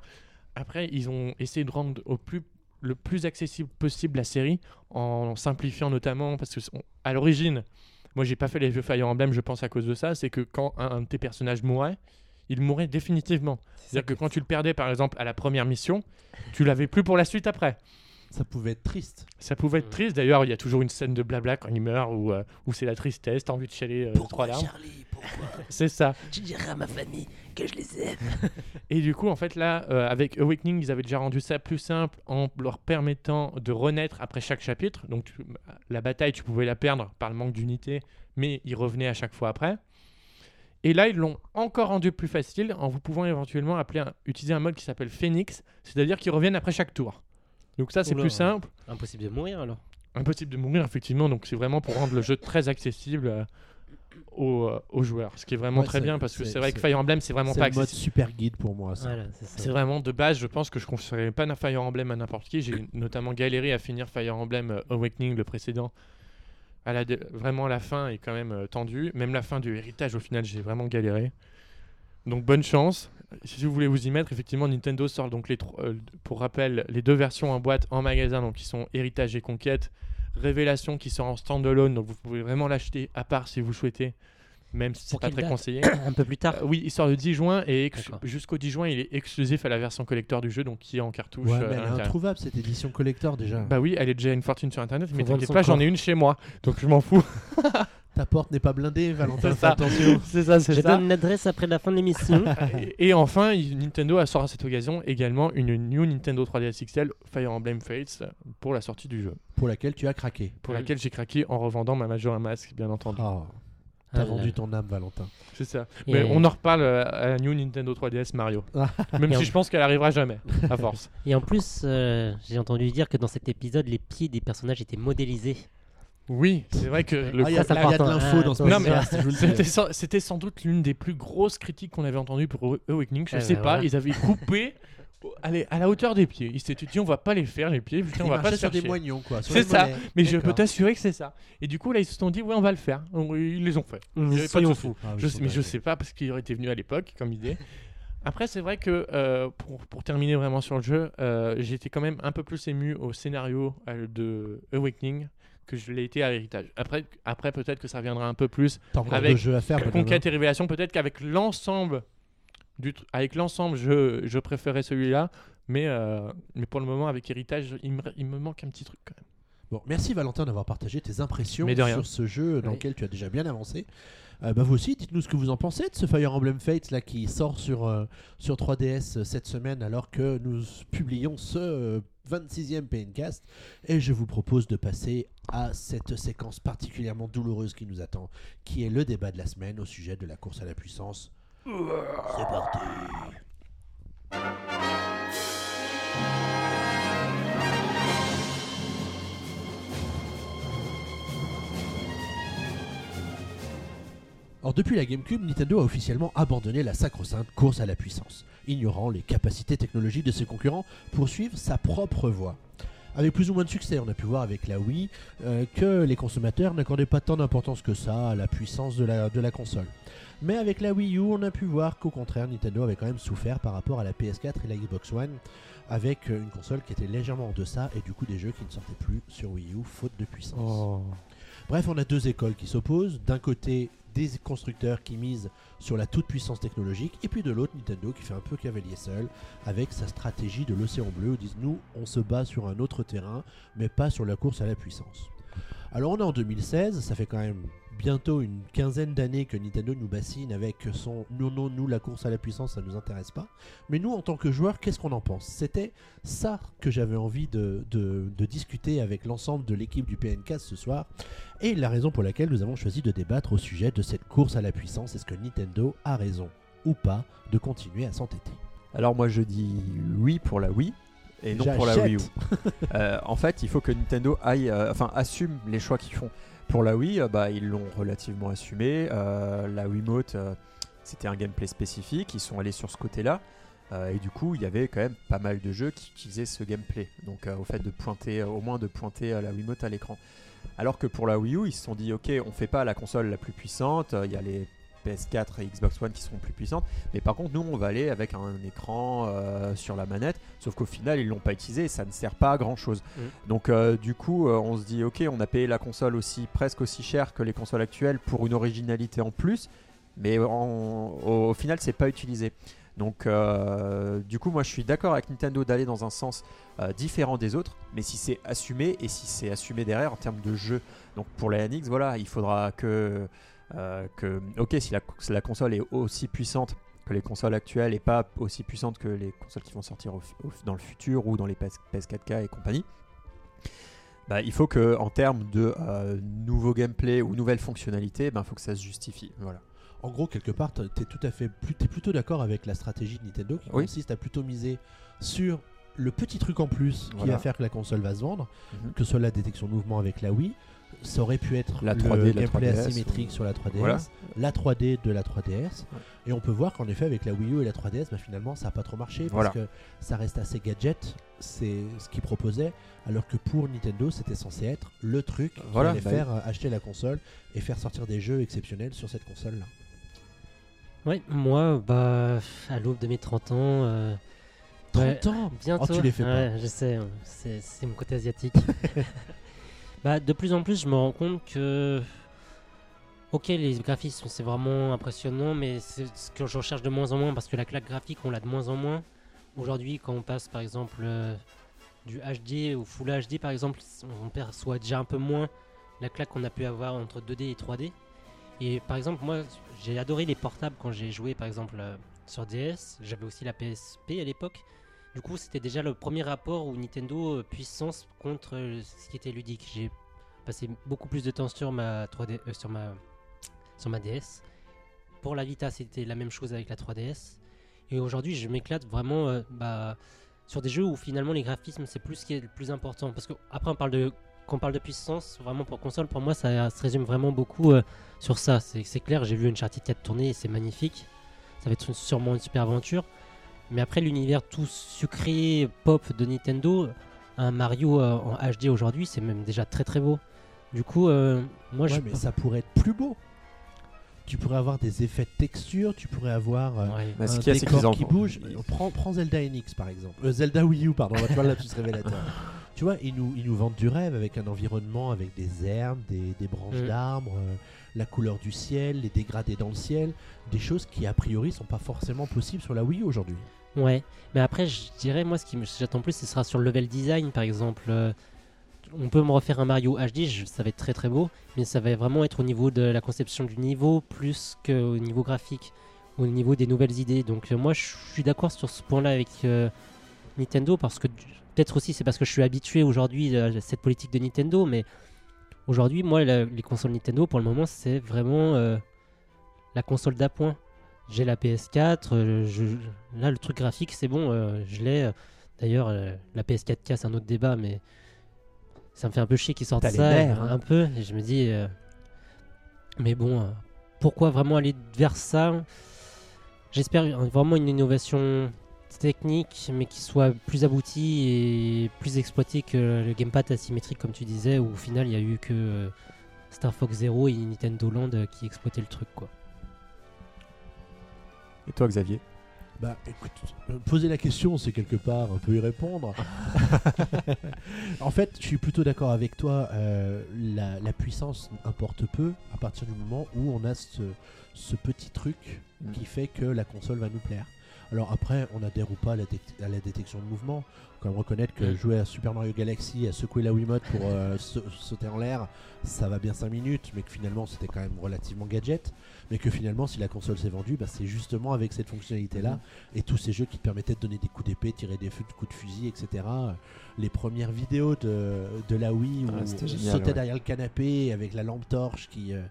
Après, ils ont essayé de rendre au plus le plus accessible possible la série en simplifiant notamment parce que à l'origine, moi j'ai pas fait les jeux Fire Emblem, je pense à cause de ça, c'est que quand un, un de tes personnages mourait, il mourait définitivement. C'est-à-dire que quand tu le perdais par exemple à la première mission, tu l'avais plus pour la suite après. Ça pouvait être triste. Ça pouvait être Mm. triste. D'ailleurs, il y a toujours une scène de blabla quand il meurt où, euh, où c'est la tristesse, t'as envie de chialer euh, trois larmes. Charlie Pourquoi <laughs> C'est ça. Tu dirais à ma famille que je les aime. <laughs> Et du coup, en fait, là, euh, avec Awakening, ils avaient déjà rendu ça plus simple en leur permettant de renaître après chaque chapitre. Donc, tu- la bataille, tu pouvais la perdre par le manque d'unité, mais ils revenaient à chaque fois après. Et là, ils l'ont encore rendu plus facile en vous pouvant éventuellement appeler un- utiliser un mode qui s'appelle Phoenix, c'est-à-dire qu'ils reviennent après chaque tour. Donc ça, c'est Oula. plus simple. Impossible de mourir alors. impossible de mourir effectivement donc c'est vraiment pour rendre le jeu très accessible euh, aux, euh, aux joueurs ce qui est vraiment Ouais, très c'est- bien parce que c'est- c'est vrai que c'est- Fire Emblem c'est vraiment C'est pas accessible super guide pour moi. Voilà, c'est c'est vraiment de base je pense que je conseillerais pas un Fire Emblem à n'importe qui j'ai notamment galéré à finir Fire Emblem euh, Awakening le précédent à la vraiment la fin est quand même tendue même la fin du héritage au final j'ai vraiment galéré donc bonne chance si vous voulez vous y mettre effectivement Nintendo sort donc les euh, pour rappel les deux versions en boîte en magasin donc qui sont héritage et conquête Révélation qui sort en standalone, donc vous pouvez vraiment l'acheter à part si vous souhaitez, même si c'est pas très conseillé. <coughs> Un peu plus tard. Euh, oui, il sort le 10 juin et jusqu'au 10 juin, il est exclusif à la version collector du jeu, donc qui est en cartouche. Ouais, euh, mais elle est introuvable cette édition collector déjà. Bah oui, elle est déjà une fortune sur internet, Faut mais t'inquiète pas, j'en ai une chez moi, donc je m'en fous. <laughs> Ta porte n'est pas blindée, Valentin. C'est fais ça. attention. <laughs> c'est ça, c'est Je ça. donne l'adresse après la fin de l'émission. <laughs> et, et enfin, Nintendo a sorti à cette occasion également une New Nintendo 3DS XL Fire Emblem Fates pour la sortie du jeu, Pour laquelle tu as craqué. pour laquelle j'ai craqué en revendant ma Majora Mask, bien entendu. Ah, T'as Ah vendu ton âme, Valentin. C'est ça. Et- Mais on en reparle euh, à la New Nintendo 3DS Mario. <laughs> Même Et si en- je pense qu'elle arrivera jamais, à force. Et en plus, euh, j'ai entendu dire que dans cet épisode, les pieds des personnages étaient modélisés. Oui, c'est vrai que le Ah, il y a, ça, il y a de l'info dans ce Ah, Non, mais podcast. C'était sans, c'était sans doute l'une des plus grosses critiques qu'on avait entendues pour Awakening. Je Eh sais ben pas, ils avaient coupé à, la- hauteur des pieds. Ils s'étaient dit, on va pas les faire, les pieds, putain, on va pas se sur faire des moignons, quoi. C'est ça. mollets. Mais je peux t'assurer que c'est ça. Et du coup, là, ils se sont dit, ouais, on va le faire. Donc, ils les ont fait. Il y avait pas de Soyons souci. fous. Ah, Je ils sont mais je sais pas parce qu'il aurait été venu à l'époque comme idée. Après, c'est vrai que euh, pour, pour terminer vraiment sur le jeu, euh, été quand même un peu plus ému au scénario euh, de Awakening que je l'ai été à Héritage. Après, après peut-être que ça reviendra un peu plus avec jeux à faire. Conquête et Révélation. Peut-être qu'avec l'ensemble du avec l'ensemble, je, je préférais celui-là. Mais, euh, mais pour le moment, avec Héritage, il me, il me manque un petit truc quand même. Bon, merci Valentin d'avoir partagé tes impressions sur ce jeu dans Oui. lequel tu as déjà bien avancé. Euh, bah vous aussi, dites-nous ce que vous en pensez de ce Fire Emblem Fates là qui sort sur, euh, sur 3DS cette semaine alors que nous publions ce euh, 26e PNcast. Et je vous propose de passer à cette séquence particulièrement douloureuse qui nous attend, qui est le débat de la semaine au sujet de la course à la puissance. C'est parti Or, depuis la GameCube, Nintendo a officiellement abandonné la sacro-sainte course à la puissance, ignorant les capacités technologiques de ses concurrents pour suivre sa propre voie. Avec plus ou moins de succès, on a pu voir avec la Wii euh, que les consommateurs n'accordaient pas tant d'importance que ça à la puissance de la, de la console. Mais avec la Wii U, on a pu voir qu'au contraire, Nintendo avait quand même souffert par rapport à la PS4 et la Xbox One, avec euh, une console qui était légèrement en deçà et du coup des jeux qui ne sortaient plus sur Wii U faute de puissance. Oh. Bref, on a deux écoles qui s'opposent. D'un côté, des constructeurs qui misent sur la toute-puissance technologique, et puis de l'autre, Nintendo qui fait un peu cavalier seul avec sa stratégie de l'océan bleu, où disent nous, on se bat sur un autre terrain, mais pas sur la course à la puissance. Alors on est en 2016, ça fait quand même bientôt une quinzaine d'années que Nintendo nous bassine avec son non non nous la course à la puissance ça nous intéresse pas mais nous en tant que joueurs qu'est-ce qu'on en pense? C'était ça que j'avais envie de, de- de discuter avec l'ensemble de l'équipe du PNK ce soir et la raison pour laquelle nous avons choisi de débattre au sujet de cette course à la puissance est-ce que Nintendo a raison ou pas de continuer à s'entêter? Alors moi je dis oui pour la Wii et non pour la. Wii U. Euh, en fait, il faut que Nintendo aille, euh, enfin assume les choix qu'ils font. Pour la Wii, euh, bah, ils l'ont relativement assumé. Euh, la Wiimote, euh, c'était un gameplay spécifique. Ils sont allés sur ce côté-là. Et du coup, il y avait quand même pas mal de jeux qui utilisaient ce gameplay. Donc, au fait de pointer, au moins de pointer la Wiimote à l'écran. Alors que pour la Wii U, ils se sont dit, ok, on fait pas la console la plus puissante. Il y a les PS4 et Xbox One qui seront plus puissantes. Mais par contre, nous, on va aller avec un écran euh, sur la manette. Sauf qu'au final, ils l'ont pas utilisé et ça ne sert pas à grand chose. Mm. Donc, euh, du coup, euh, on se dit, ok, on a payé la console aussi presque aussi cher que les consoles actuelles pour une originalité en plus. Mais en- au, au final, c'est pas utilisé. Donc, du coup, moi, je suis d'accord avec Nintendo d'aller dans un sens différent des autres, mais si c'est assumé et si c'est assumé derrière en termes de jeu. Donc, pour la NX, voilà, il faudra que, que ok, si la, si la console est aussi puissante que les consoles actuelles et pas aussi puissante que les consoles qui vont sortir au au dans le futur ou dans les PS, PS4K et compagnie. Bah, il faut que en termes de euh, nouveau gameplay ou nouvelles fonctionnalités, il faut que ça se justifie. Voilà. En gros, quelque part, tu es tout à fait, plus- plutôt d'accord avec la stratégie de Nintendo qui Oui. consiste à plutôt miser sur le petit truc en plus qui va faire que la console va se vendre, Mhm. que ce soit la détection de mouvement avec la Wii, ça aurait pu être La le 3D de la gameplay 3DS, asymétrique ou- sur la 3DS, Voilà. la 3D de la 3DS, Ouais. et on peut voir qu'en effet avec la Wii U et la 3DS, bah, finalement ça n'a pas trop marché parce Voilà. que ça reste assez gadget, c'est ce qu'ils proposaient, alors que pour Nintendo c'était censé être le truc qui Voilà, allait bah faire euh, acheter la console et faire sortir des jeux exceptionnels sur cette console là. Ouais, moi, bah, à l'aube de mes 30 ans, euh, 30 ans? bientôt. Oh, tu les fais pas. Ouais, je sais, hein, c'est mon côté asiatique. <laughs> bah, de plus en plus, je me rends compte que. Ok, les graphismes, c'est vraiment impressionnant, mais c'est ce que je recherche de moins en moins parce que la claque graphique, on l'a de moins en moins. Aujourd'hui, quand on passe par exemple euh, du HD ou Full HD, par exemple, on perçoit déjà un peu moins la claque qu'on a pu avoir entre 2D et 3D. Et par exemple, moi, j'ai adoré les portables quand j'ai joué par exemple euh, sur DS. J'avais aussi la PSP à l'époque. Du coup, c'était déjà le premier rapport où Nintendo euh, puissance contre euh, ce qui était ludique. J'ai passé beaucoup plus de temps sur ma 3D, euh, sur ma sur ma DS. Pour la Vita, c'était la même chose avec la 3DS. Et aujourd'hui, je m'éclate vraiment bah, sur des jeux où finalement les graphismes c'est plus ce qui est le plus important. Parce que après, on parle de quand on parle de puissance, vraiment pour console, pour moi, ça se résume vraiment beaucoup sur ça. C'est clair, j'ai vu Uncharted 4 tourner et c'est magnifique. Ça va être une- sûrement une super aventure. Mais après, l'univers tout sucré, pop de Nintendo, un Mario euh, en HD aujourd'hui, c'est même déjà très très beau. Du coup, euh, moi Ouais, je. mais ça pourrait être plus beau. Tu pourrais avoir des effets de texture, tu pourrais avoir euh, Ouais. Bah, ce un qu'il y a, c'est décor qu'ils en- qui bouge. Prends, prends Zelda NX par exemple. Euh, Zelda Wii U, pardon, on va te voir là, plus révélateur. <laughs> tu vois, ils nous, ils nous vendent du rêve avec un environnement, avec des herbes, des, des branches Mm. d'arbres, euh, la couleur du ciel, les dégradés dans le ciel, des choses qui a priori sont pas forcément possibles sur la Wii U aujourd'hui. Ouais, mais après, je dirais, moi, ce qui j'attends plus, ce sera sur le level design, par exemple. Euh, on peut me refaire un Mario HD, ça va être très très beau, mais ça va vraiment être au niveau de la conception du niveau plus qu'au niveau graphique, au niveau des nouvelles idées. Donc, euh, moi, je suis d'accord sur ce point-là avec euh, Nintendo, parce que peut-être aussi c'est parce que je suis habitué aujourd'hui à cette politique de Nintendo, mais aujourd'hui, moi, la- les consoles Nintendo, pour le moment, c'est vraiment la console d'appoint. J'ai la PS4, euh, je- là le truc graphique c'est bon, euh, je l'ai. D'ailleurs, euh, la PS4K c'est un autre débat, mais ça me fait un peu chier qu'ils sortent ça nerfs, hein. un peu. Et je me dis, euh, mais bon, pourquoi vraiment aller vers ça? J'espère vraiment une innovation technique, mais qui soit plus aboutie et plus exploitée que le gamepad asymétrique, comme tu disais, où au final il y a eu que Star Fox Zero et Nintendo Land qui exploitaient le truc, quoi. Et toi, Xavier Bah écoute, euh, poser la question, c'est quelque part un peu y répondre. <laughs> en fait, je suis plutôt d'accord avec toi. euh, la, la puissance importe peu à partir du moment où on a ce, ce petit truc Mm. qui fait que la console va nous plaire. Alors après, on adhère ou pas à la, dé- à la détection de mouvement. Quand même reconnaître que Mm. jouer à Super Mario Galaxy, à secouer la Wiimote pour euh, <laughs> sa- sauter en l'air, ça va bien 5 minutes, mais que finalement c'était quand même relativement gadget. Mais que finalement, si la console s'est vendue, bah, c'est justement avec cette fonctionnalité-là et tous ces jeux qui te permettaient de donner des coups d'épée, tirer des feux- coups de fusil, etc. Les premières vidéos de, de la Wii où Ah, on génial, sautait ouais. derrière le canapé avec la lampe torche qui euh,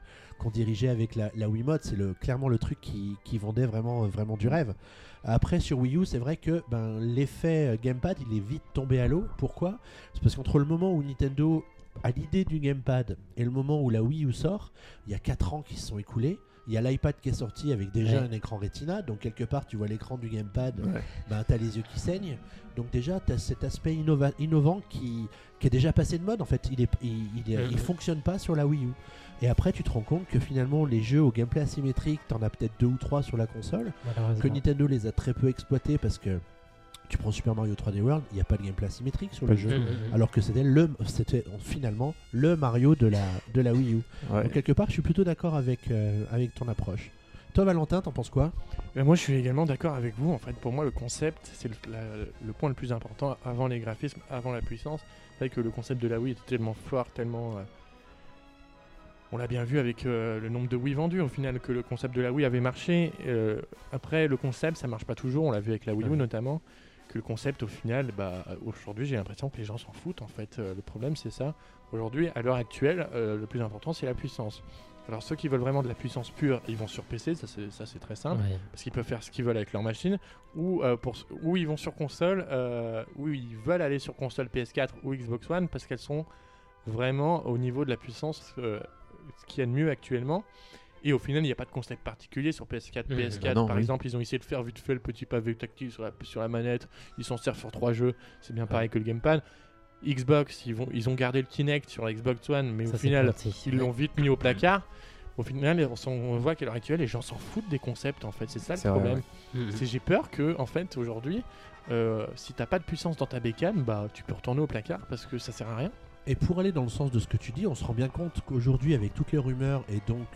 qu'on dirigeait avec la, la Wiimote, c'est le clairement le truc qui, qui vendait vraiment vraiment du rêve. Après sur Wii U, c'est vrai que ben, l'effet euh, gamepad, il est vite tombé à l'eau. Pourquoi? C'est parce qu'entre le moment où Nintendo a l'idée du gamepad et le moment où la Wii U sort, il y a 4 ans qui se sont écoulés. Il y a l'iPad qui est sorti avec déjà Ouais. un écran Retina, donc quelque part tu vois l'écran du gamepad, Ouais. ben, tu as les yeux qui saignent. Donc déjà tu as cet aspect innova- innovant qui, qui est déjà passé de mode en fait. Il, Mhm. il fonctionne pas sur la Wii U. Et après tu te rends compte que finalement les jeux au gameplay asymétrique, t'en as peut-être deux ou trois sur la console, que. Nintendo les a très peu exploités parce que tu prends Super Mario 3D World, il n'y a pas de gameplay asymétrique sur Pas le jeu. Mhm, mhm. Alors que c'était le, c'était finalement le Mario de la, de la Wii U. Ouais. Donc quelque part, je suis plutôt d'accord avec, euh, avec ton approche. Toi, Valentin, t'en penses quoi? Euh, moi, je suis également d'accord avec vous. En fait, pour moi, le concept, c'est le, la- le point le plus important avant les graphismes, avant la puissance. C'est vrai que le concept de la Wii était tellement fort, tellement. euh, on l'a bien vu avec euh, le nombre de Wii vendus, au final, que le concept de la Wii avait marché. Euh, après, le concept, ça marche pas toujours. On l'a vu avec la Wii U Ouais. notamment. Que le concept, au final, bah, aujourd'hui, j'ai l'impression que les gens s'en foutent. En fait, Euh, le problème, c'est ça. Aujourd'hui, à l'heure actuelle, le plus important, c'est la puissance. Alors, ceux qui veulent vraiment de la puissance pure, ils vont sur PC, ça c'est ça, c'est très simple Ouais. parce qu'ils peuvent faire ce qu'ils veulent avec leur machine, ou, euh, pour, ou ils vont sur console, euh, ou ils veulent aller sur console PS4 ou Xbox One, parce qu'elles sont vraiment au niveau de la puissance euh, ce qu'il y a de mieux actuellement. Et au final, il n'y a pas de concept particulier sur PS4. Mhm. PS4, Ah non, par oui. exemple, ils ont essayé de faire vite fait le petit pavé tactile sur la, sur la manette. Ils s'en servent sur trois jeux. C'est bien pareil que le gamepad. Xbox, ils, vont, ils ont gardé le Kinect sur la Xbox One, mais Ça, au final, ils l'ont vite mis au placard. Au final, on, voit qu'à l'heure actuelle, les gens s'en foutent des concepts en fait. C'est ça le problème. Mhm. C'est j'ai peur que en fait aujourd'hui, euh, si t'as pas de puissance dans ta bécane, bah tu peux retourner au placard parce que ça sert à rien. Et pour aller dans le sens de ce que tu dis, on se rend bien compte qu'aujourd'hui, avec toutes les rumeurs et donc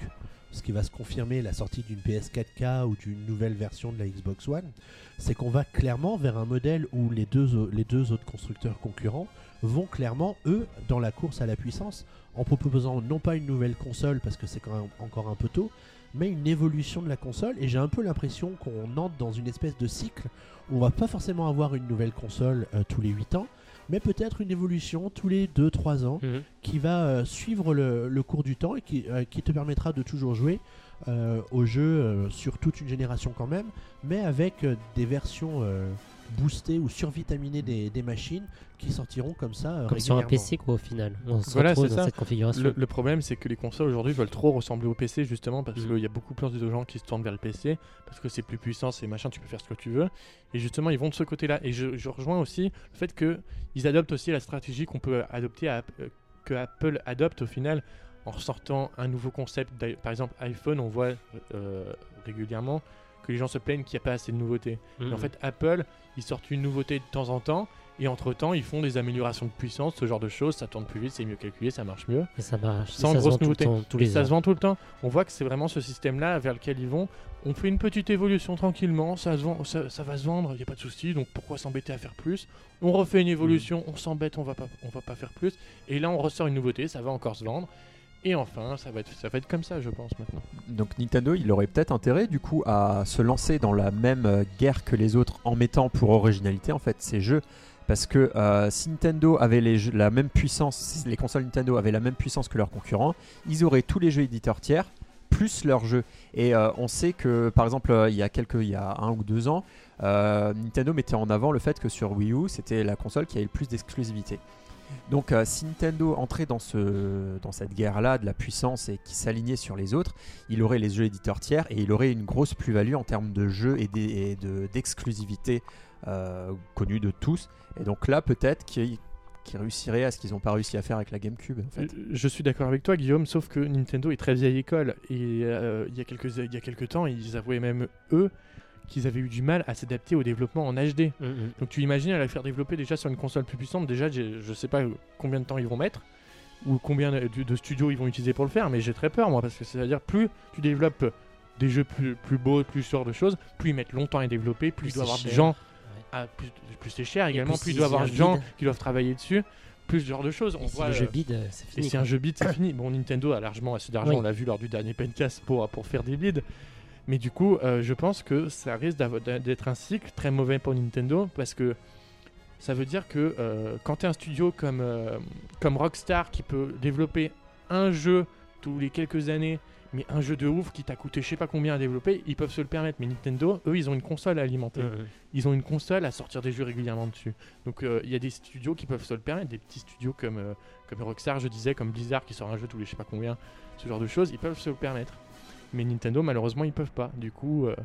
ce qui va se confirmer, la sortie d'une PS4K ou d'une nouvelle version de la Xbox One, c'est qu'on va clairement vers un modèle où les deux, autres constructeurs concurrents vont clairement, eux, dans la course à la puissance, en proposant non pas une nouvelle console, parce que c'est quand même encore un peu tôt, mais une évolution de la console. Et j'ai un peu l'impression qu'on entre dans une espèce de cycle où on va pas forcément avoir une nouvelle console euh, tous les 8 ans, mais peut-être une évolution tous les 2-3 ans Mhm. qui va euh, suivre le, le cours du temps et qui, euh, qui te permettra de toujours jouer euh, au jeu sur toute une génération quand même, mais avec des versions boostées ou survitaminées des, des machines qui sortiront comme ça euh, Comme sur un. PC, quoi, au final. On se Voilà, retrouve dans ça. cette configuration. Le, le problème c'est que les consoles aujourd'hui veulent trop ressembler au PC justement parce Mhm. qu'il y a beaucoup plus de gens qui se tournent vers le PC parce que c'est plus puissant, c'est machin, tu peux faire ce que tu veux. Et justement ils vont de ce côté-là. Et je, je rejoins aussi le fait que ils adoptent aussi la stratégie qu'on peut adopter à, euh, que Apple adopte au final en ressortant un nouveau concept. Par exemple iPhone, on voit euh, régulièrement que les gens se plaignent qu'il n'y a pas assez de nouveautés. Mhm. En fait, Apple, ils sortent une nouveauté de temps en temps, et entre-temps, ils font des améliorations de puissance, ce genre de choses, ça tourne plus vite, c'est mieux calculé, ça marche mieux. Et ça marche. Sans ça grosse vend tout le nouveauté. temps, tous Et les ça se vend tout le temps. On voit que c'est vraiment ce système-là vers lequel ils vont. On fait une petite évolution tranquillement, ça, se vend, ça, ça va se vendre, il n'y a pas de souci, donc pourquoi s'embêter à faire plus? On refait une évolution, on s'embête, on va pas, on va pas faire plus. Et là, on ressort une nouveauté, ça va encore se vendre. Et enfin, ça va être, ça comme ça, je pense, maintenant. Donc Nintendo, il aurait peut-être intérêt du coup à se lancer dans la même euh, guerre que les autres en mettant pour originalité en fait ces jeux. Parce que euh, si Nintendo avait la même puissance, si les consoles Nintendo avaient la même puissance que leurs concurrents, ils auraient tous les jeux éditeurs tiers plus leurs jeux. Et euh, on sait que par exemple il y a quelques, il y a un ou deux ans, Nintendo mettait en avant le fait que sur Wii U c'était la console qui avait le plus d'exclusivité. Donc euh, si Nintendo entrait dans, ce, dans cette guerre-là de la puissance et qui s'alignait sur les autres, il aurait les jeux éditeurs tiers et il aurait une grosse plus-value en termes de jeux et d'e- et de- d'exclusivité euh, connue de tous. Et donc là, peut-être qu'ils qu'ils réussiraient à ce qu'ils n'ont pas réussi à faire avec la GameCube. En fait. Je suis d'accord avec toi, Guillaume, sauf que Nintendo est très vieille école. Et euh, il y, a quelques, il y a quelques temps, ils avouaient même, eux, qu'ils avaient eu du mal à s'adapter au développement en HD. Mm, mm. Donc tu imagines à la faire développer déjà sur une console plus puissante, déjà je sais pas combien de temps ils vont mettre, ou combien de, de studios ils vont utiliser pour le faire, mais j'ai très peur moi, parce que c'est-à-dire plus tu développes des jeux plus, plus beaux, plus genre de choses, plus ils mettent longtemps à développer, plus, Plus il doit avoir des gens, à- plus, plus c'est cher également, plus plus il si doit avoir des gens qui doivent travailler dessus, plus ce genre de choses. On Et si voit, le jeu euh, bide, euh, c'est et fini. si quoi. un jeu bid, c'est <laughs> fini. Bon, Nintendo a largement assez d'argent, Oui. on l'a vu lors du dernier Pencast pour, pour faire des bids. Mais du coup, euh, je pense que ça risque d'être un cycle très mauvais pour Nintendo parce que ça veut dire que euh, quand tu es un studio comme, euh, comme Rockstar qui peut développer un jeu tous les quelques années, mais un jeu de ouf qui t'a coûté je sais pas combien à développer, ils peuvent se le permettre. Mais Nintendo, eux, ils ont une console à alimenter ils ont une console à sortir des jeux régulièrement dessus. Donc euh, il y a des studios qui peuvent se le permettre, des petits studios comme, comme Rockstar, je disais, comme Blizzard qui sort un jeu tous les je sais pas combien, ce genre de choses, ils peuvent se le permettre. Mais Nintendo, malheureusement, ils peuvent pas. Du coup, euh,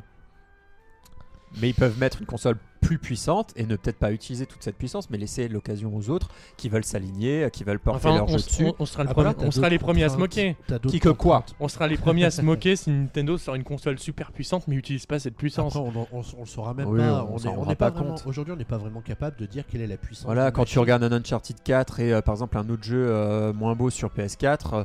Mais ils peuvent mettre une console plus puissante et ne peut-être pas utiliser toute cette puissance, mais laisser l'occasion aux autres qui veulent s'aligner, qui veulent porter enfin, leur on, jeu dessus. on- on sera, le Après, premier- là, t'as on sera les premiers à se moquer. T'as d'autres Qui que quoi. On sera les premiers à se <laughs> moquer si Nintendo sort une console super puissante mais utilise pas cette puissance. Après, on, en- on, on le saura même Oui, pas. on n'est pas, pas vraiment- compte. Aujourd'hui, on n'est pas vraiment capable de dire quelle est la puissance. Voilà, quand tu regardes un Uncharted 4 et euh, par exemple un autre jeu euh, moins beau sur PS4, euh,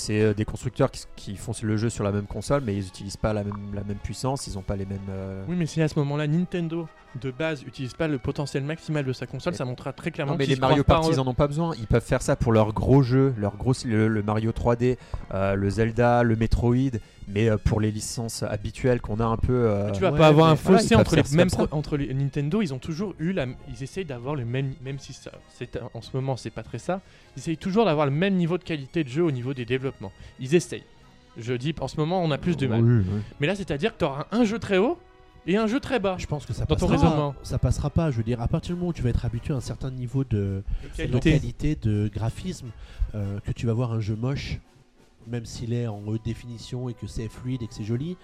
c'est euh, des constructeurs qui, qui font le jeu sur la même console, mais ils n'utilisent pas la même, la même puissance, ils n'ont pas les mêmes. euh, Oui, mais si à ce moment-là, Nintendo de base utilise pas le potentiel maximal de sa console, Mais- ça montrera très clairement Non, mais les Mario Party, en- ils en ont pas besoin. Ils peuvent faire ça pour leurs gros jeux, leur gros, le, le Mario 3D, euh, le Zelda, le Metroid, mais euh, pour les licences habituelles qu'on a un peu. euh, Tu vas Ouais, pas avoir un fossé entre les pro- entre les Nintendo, ils ont toujours eu la ils essayent d'avoir le même même si ça c'est en ce moment c'est pas très ça, ils essayent toujours d'avoir le même niveau de qualité de jeu au niveau des développements. Ils essayent. Je dis en ce moment, on a plus de mal. oui, oui. Mais là, c'est-à-dire que tu auras un jeu très haut et un jeu très bas. Je pense que ça Dans ton passera. raisonnement. Ça passera pas. Je veux dire, à partir du moment où tu vas être habitué à un certain niveau de, de Qualité. qualité, de graphisme, euh, que tu vas voir un jeu moche, même s'il est en haute définition et que c'est fluide et que c'est joli,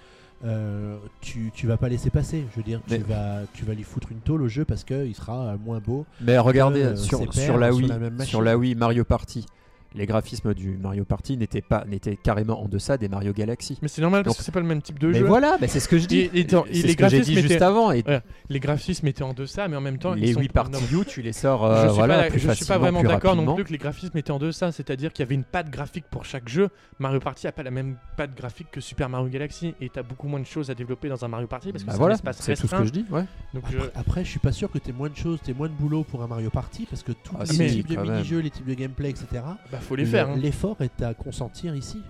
euh, tu, tu vas pas laisser passer. Je veux dire, tu, Mais- vas, tu vas lui foutre une tôle au jeu parce qu'il sera moins beau. Mais regardez Euh, sur, sur la Wii, sur la Wii Mario Party, les graphismes du Mario Party n'étaient pas n'étaient carrément en deçà des Mario Galaxy. Mais c'est normal parce Donc- que c'est pas le même type de mais jeu. voilà, mais c'est ce que je dis. Et- et dans- et c'est les ce que j'ai dit graphismes juste étaient- avant. Et Ouais. Les graphismes étaient en deçà, mais en même temps, les ils sont Wii Party non, U, tu les sors euh, je suis voilà, pas, plus je suis pas vraiment d'accord non plus que les graphismes étaient en deçà, c'est-à-dire qu'il y avait une patte graphique pour chaque jeu. Mario Party a pas la même patte graphique que Super Mario Galaxy et t'as beaucoup moins de choses à développer dans un Mario Party parce que Bah c'est voilà, c'est tout ce que je dis. Ouais. Donc je- Après, après, je suis pas sûr que tu moins de choses, tu moins de boulot pour un Mario Party parce que tous Ah, les types de mini-jeux, les types de gameplay, etc. bah, faut les le- faire, hein. L'effort est à consentir ici.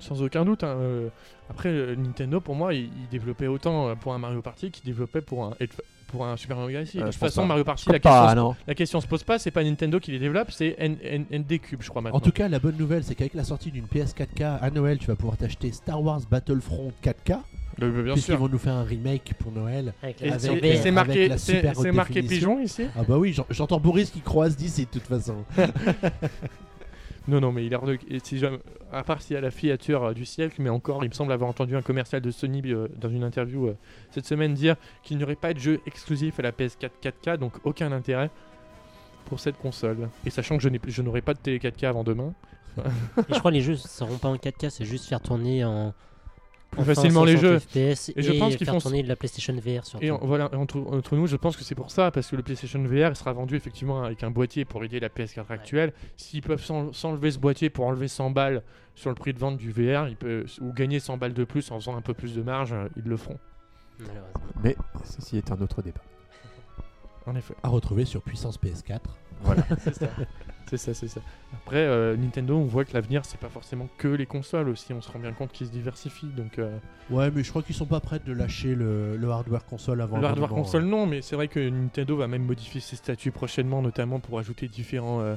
sans aucun doute. hein. Euh, Après, euh, Nintendo, pour moi, il, il développait autant euh, pour un Mario Party qu'il développait pour un, pour un Super Mario Galaxy. Euh, de je toute pense façon, pas. Mario Party, la question, pas, se- non. la question se pose pas, c'est pas Nintendo qui les développe, c'est N- N- ND Cube, je crois maintenant. En tout cas, la bonne nouvelle, c'est qu'avec la sortie d'une PS 4K à Noël, tu vas pouvoir t'acheter Star Wars Battlefront 4K. Euh, bien Puisqu'ils sûr. vont nous faire un remake pour Noël. Avec Et la avec- c'est- version et VR. c'est avec marqué, la c'est super haute c'est marqué définition. pigeon ici Ah bah oui, j'en- j'entends Boris qui croise d'ici de toute façon. <laughs> Non, non, mais il et si À part s'il y a la filature euh, du siècle, mais encore, il me semble avoir entendu un commercial de Sony euh, dans une interview euh, cette semaine dire qu'il n'y aurait pas de jeu exclusif à la PS4 4K, donc aucun intérêt pour cette console. Et sachant que je n'aurai pas de télé 4K avant demain, Et je crois que les jeux seront pas en 4K, c'est juste faire tourner en. Plus enfin, facilement les 60 jeux. FPS Et je pense qu'ils font- tourner de la PlayStation VR surtout. Et en- voilà, entre, entre nous, je pense que c'est pour ça, parce que le PlayStation VR il sera vendu effectivement avec un boîtier pour aider la PS4 actuelle. S'ils peuvent s'en- s'enlever ce boîtier pour enlever 100 balles sur le prix de vente du VR, ils peuvent, ou gagner 100 balles de plus en faisant un peu plus de marge, ils le feront. Malheureusement. Mais ceci est un autre débat. En effet. À retrouver sur Puissance PS4. Voilà. <laughs> c'est ça. C'est ça, c'est ça. Après, euh, Nintendo, on voit que l'avenir, c'est pas forcément que les consoles aussi. On se rend bien compte qu'ils se diversifient. Donc, euh, Ouais, mais je crois qu'ils sont pas prêts de lâcher le, le hardware console avant le hardware moment, console, non, mais c'est vrai que Nintendo va même modifier ses statuts prochainement, notamment pour ajouter différents, euh,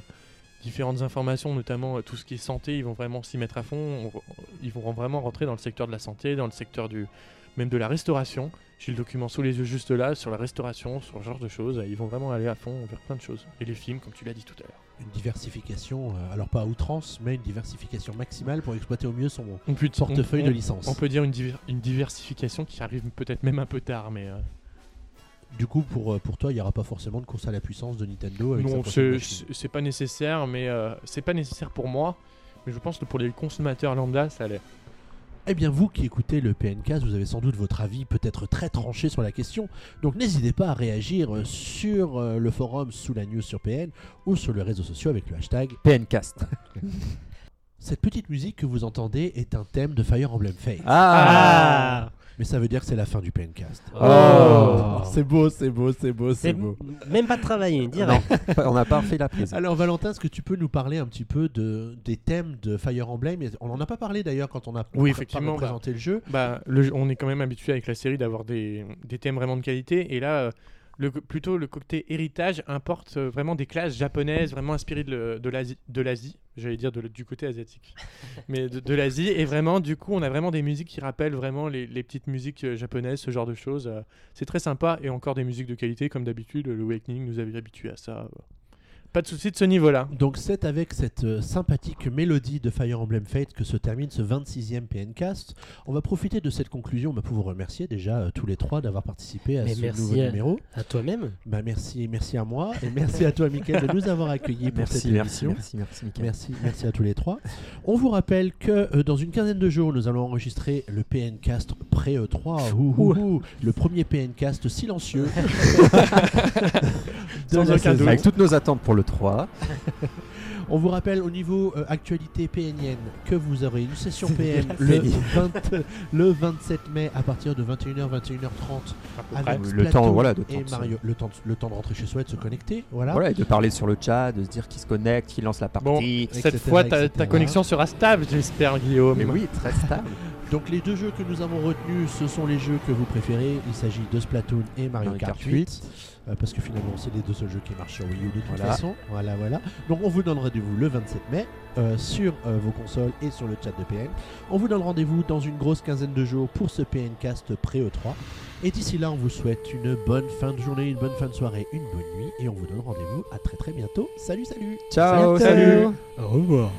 différentes informations, notamment tout ce qui est santé. Ils vont vraiment s'y mettre à fond. On- ils vont vraiment rentrer dans le secteur de la santé, dans le secteur du même de la restauration. J'ai le document sous les yeux juste là, sur la restauration, sur ce genre de choses. Ils vont vraiment aller à fond vers plein de choses. Et les films, comme tu l'as dit tout à l'heure. Une diversification, euh, alors pas à outrance, mais une diversification maximale pour exploiter au mieux son On peut, portefeuille on- de on- licence. On peut dire une, diver- une diversification qui arrive peut-être même un peu tard, mais euh, Du coup, pour, euh, pour toi, il n'y aura pas forcément de course à la puissance de Nintendo avec non, c'est pas nécessaire, mais euh, c'est pas nécessaire pour moi. Mais je pense que pour les consommateurs lambda, ça l'est. Eh bien, vous qui écoutez le PNcast, vous avez sans doute votre avis peut-être très tranché sur la question. Donc, n'hésitez pas à réagir euh, sur euh, le forum sous la news sur PN ou sur les réseaux sociaux avec le hashtag. PNcast. <laughs> Cette petite musique que vous entendez est un thème de Fire Emblem Fates. Ah, Mais ça veut dire que c'est la fin du PNcast. Oh. C'est beau, c'est beau, c'est beau, c'est beau. même pas travailler, direct. On n'a pas fait la prise. Alors Valentin, est-ce que tu peux nous parler un petit peu de, des thèmes de Fire Emblem? Et On n'en a pas parlé d'ailleurs quand on a Oui, effectivement, présenté le jeu. Bah, le jeu- on est quand même habitué avec la série d'avoir des, des thèmes vraiment de qualité. Et là, euh, le, plutôt le côté héritage importe euh, vraiment des classes japonaises, vraiment inspirées de, de l'Asie. J'allais dire de du côté asiatique. <laughs> Mais de, de l'Asie. Et vraiment, du coup, on a vraiment des musiques qui rappellent vraiment les, les petites musiques euh, japonaises, ce genre de choses. euh, c'est très sympa. Et encore des musiques de qualité, comme d'habitude. Le Awakening nous avait habitués à ça. Pas de souci de ce niveau-là. Donc c'est avec cette euh, sympathique mélodie de Fire Emblem Fate que se termine ce 26e PNcast. On va profiter de cette conclusion bah, pour vous remercier déjà euh, tous les trois d'avoir participé à Mais ce merci nouveau à- numéro. À toi-même. Bah, merci, merci à moi et merci à toi Mickaël de nous avoir accueillis pour cette Merci, merci, émission. merci, merci, Mickaël. Merci, merci à tous les trois. On vous rappelle que euh, dans une quinzaine de jours, nous allons enregistrer le PNcast pré-E3. Ouh, ouh, ouh. le premier PNcast silencieux. <laughs> de Sans la aucun saison. doute. Avec toutes nos attentes pour le 3. <laughs> On vous rappelle au niveau euh, actualité PNienne que vous aurez une session PM le, 20 le 27 mai à partir de 21h, 21h30 à peu avec. Le Splatoon temps, voilà, de temps et de- Mario. Le temps, de- le temps de rentrer chez soi et de se connecter. Voilà. Voilà, et de parler sur le chat, de se dire qui se connecte, qui lance la Bon, partie. etc., cette fois, ta, connexion sera stable, j'espère, Guillaume. Mais oui, très stable. <laughs> Donc les deux jeux que nous avons retenus, ce sont les jeux que vous préférez. Il s'agit de Splatoon et Mario Mario Kart Kart 8. Euh, parce que finalement, c'est les deux seuls jeux qui marchent sur Wii U de toute Voilà. façon. Voilà, voilà. Donc on vous donne rendez-vous le 27 mai euh, sur euh, vos consoles et sur le chat de PN. On vous donne rendez-vous dans une grosse quinzaine de jours pour ce PNcast pré-E3. Et d'ici là, on vous souhaite une bonne fin de journée, une bonne fin de soirée, une bonne nuit. Et on vous donne rendez-vous à très très bientôt. Salut, salut Ciao, Salut. salut. Au revoir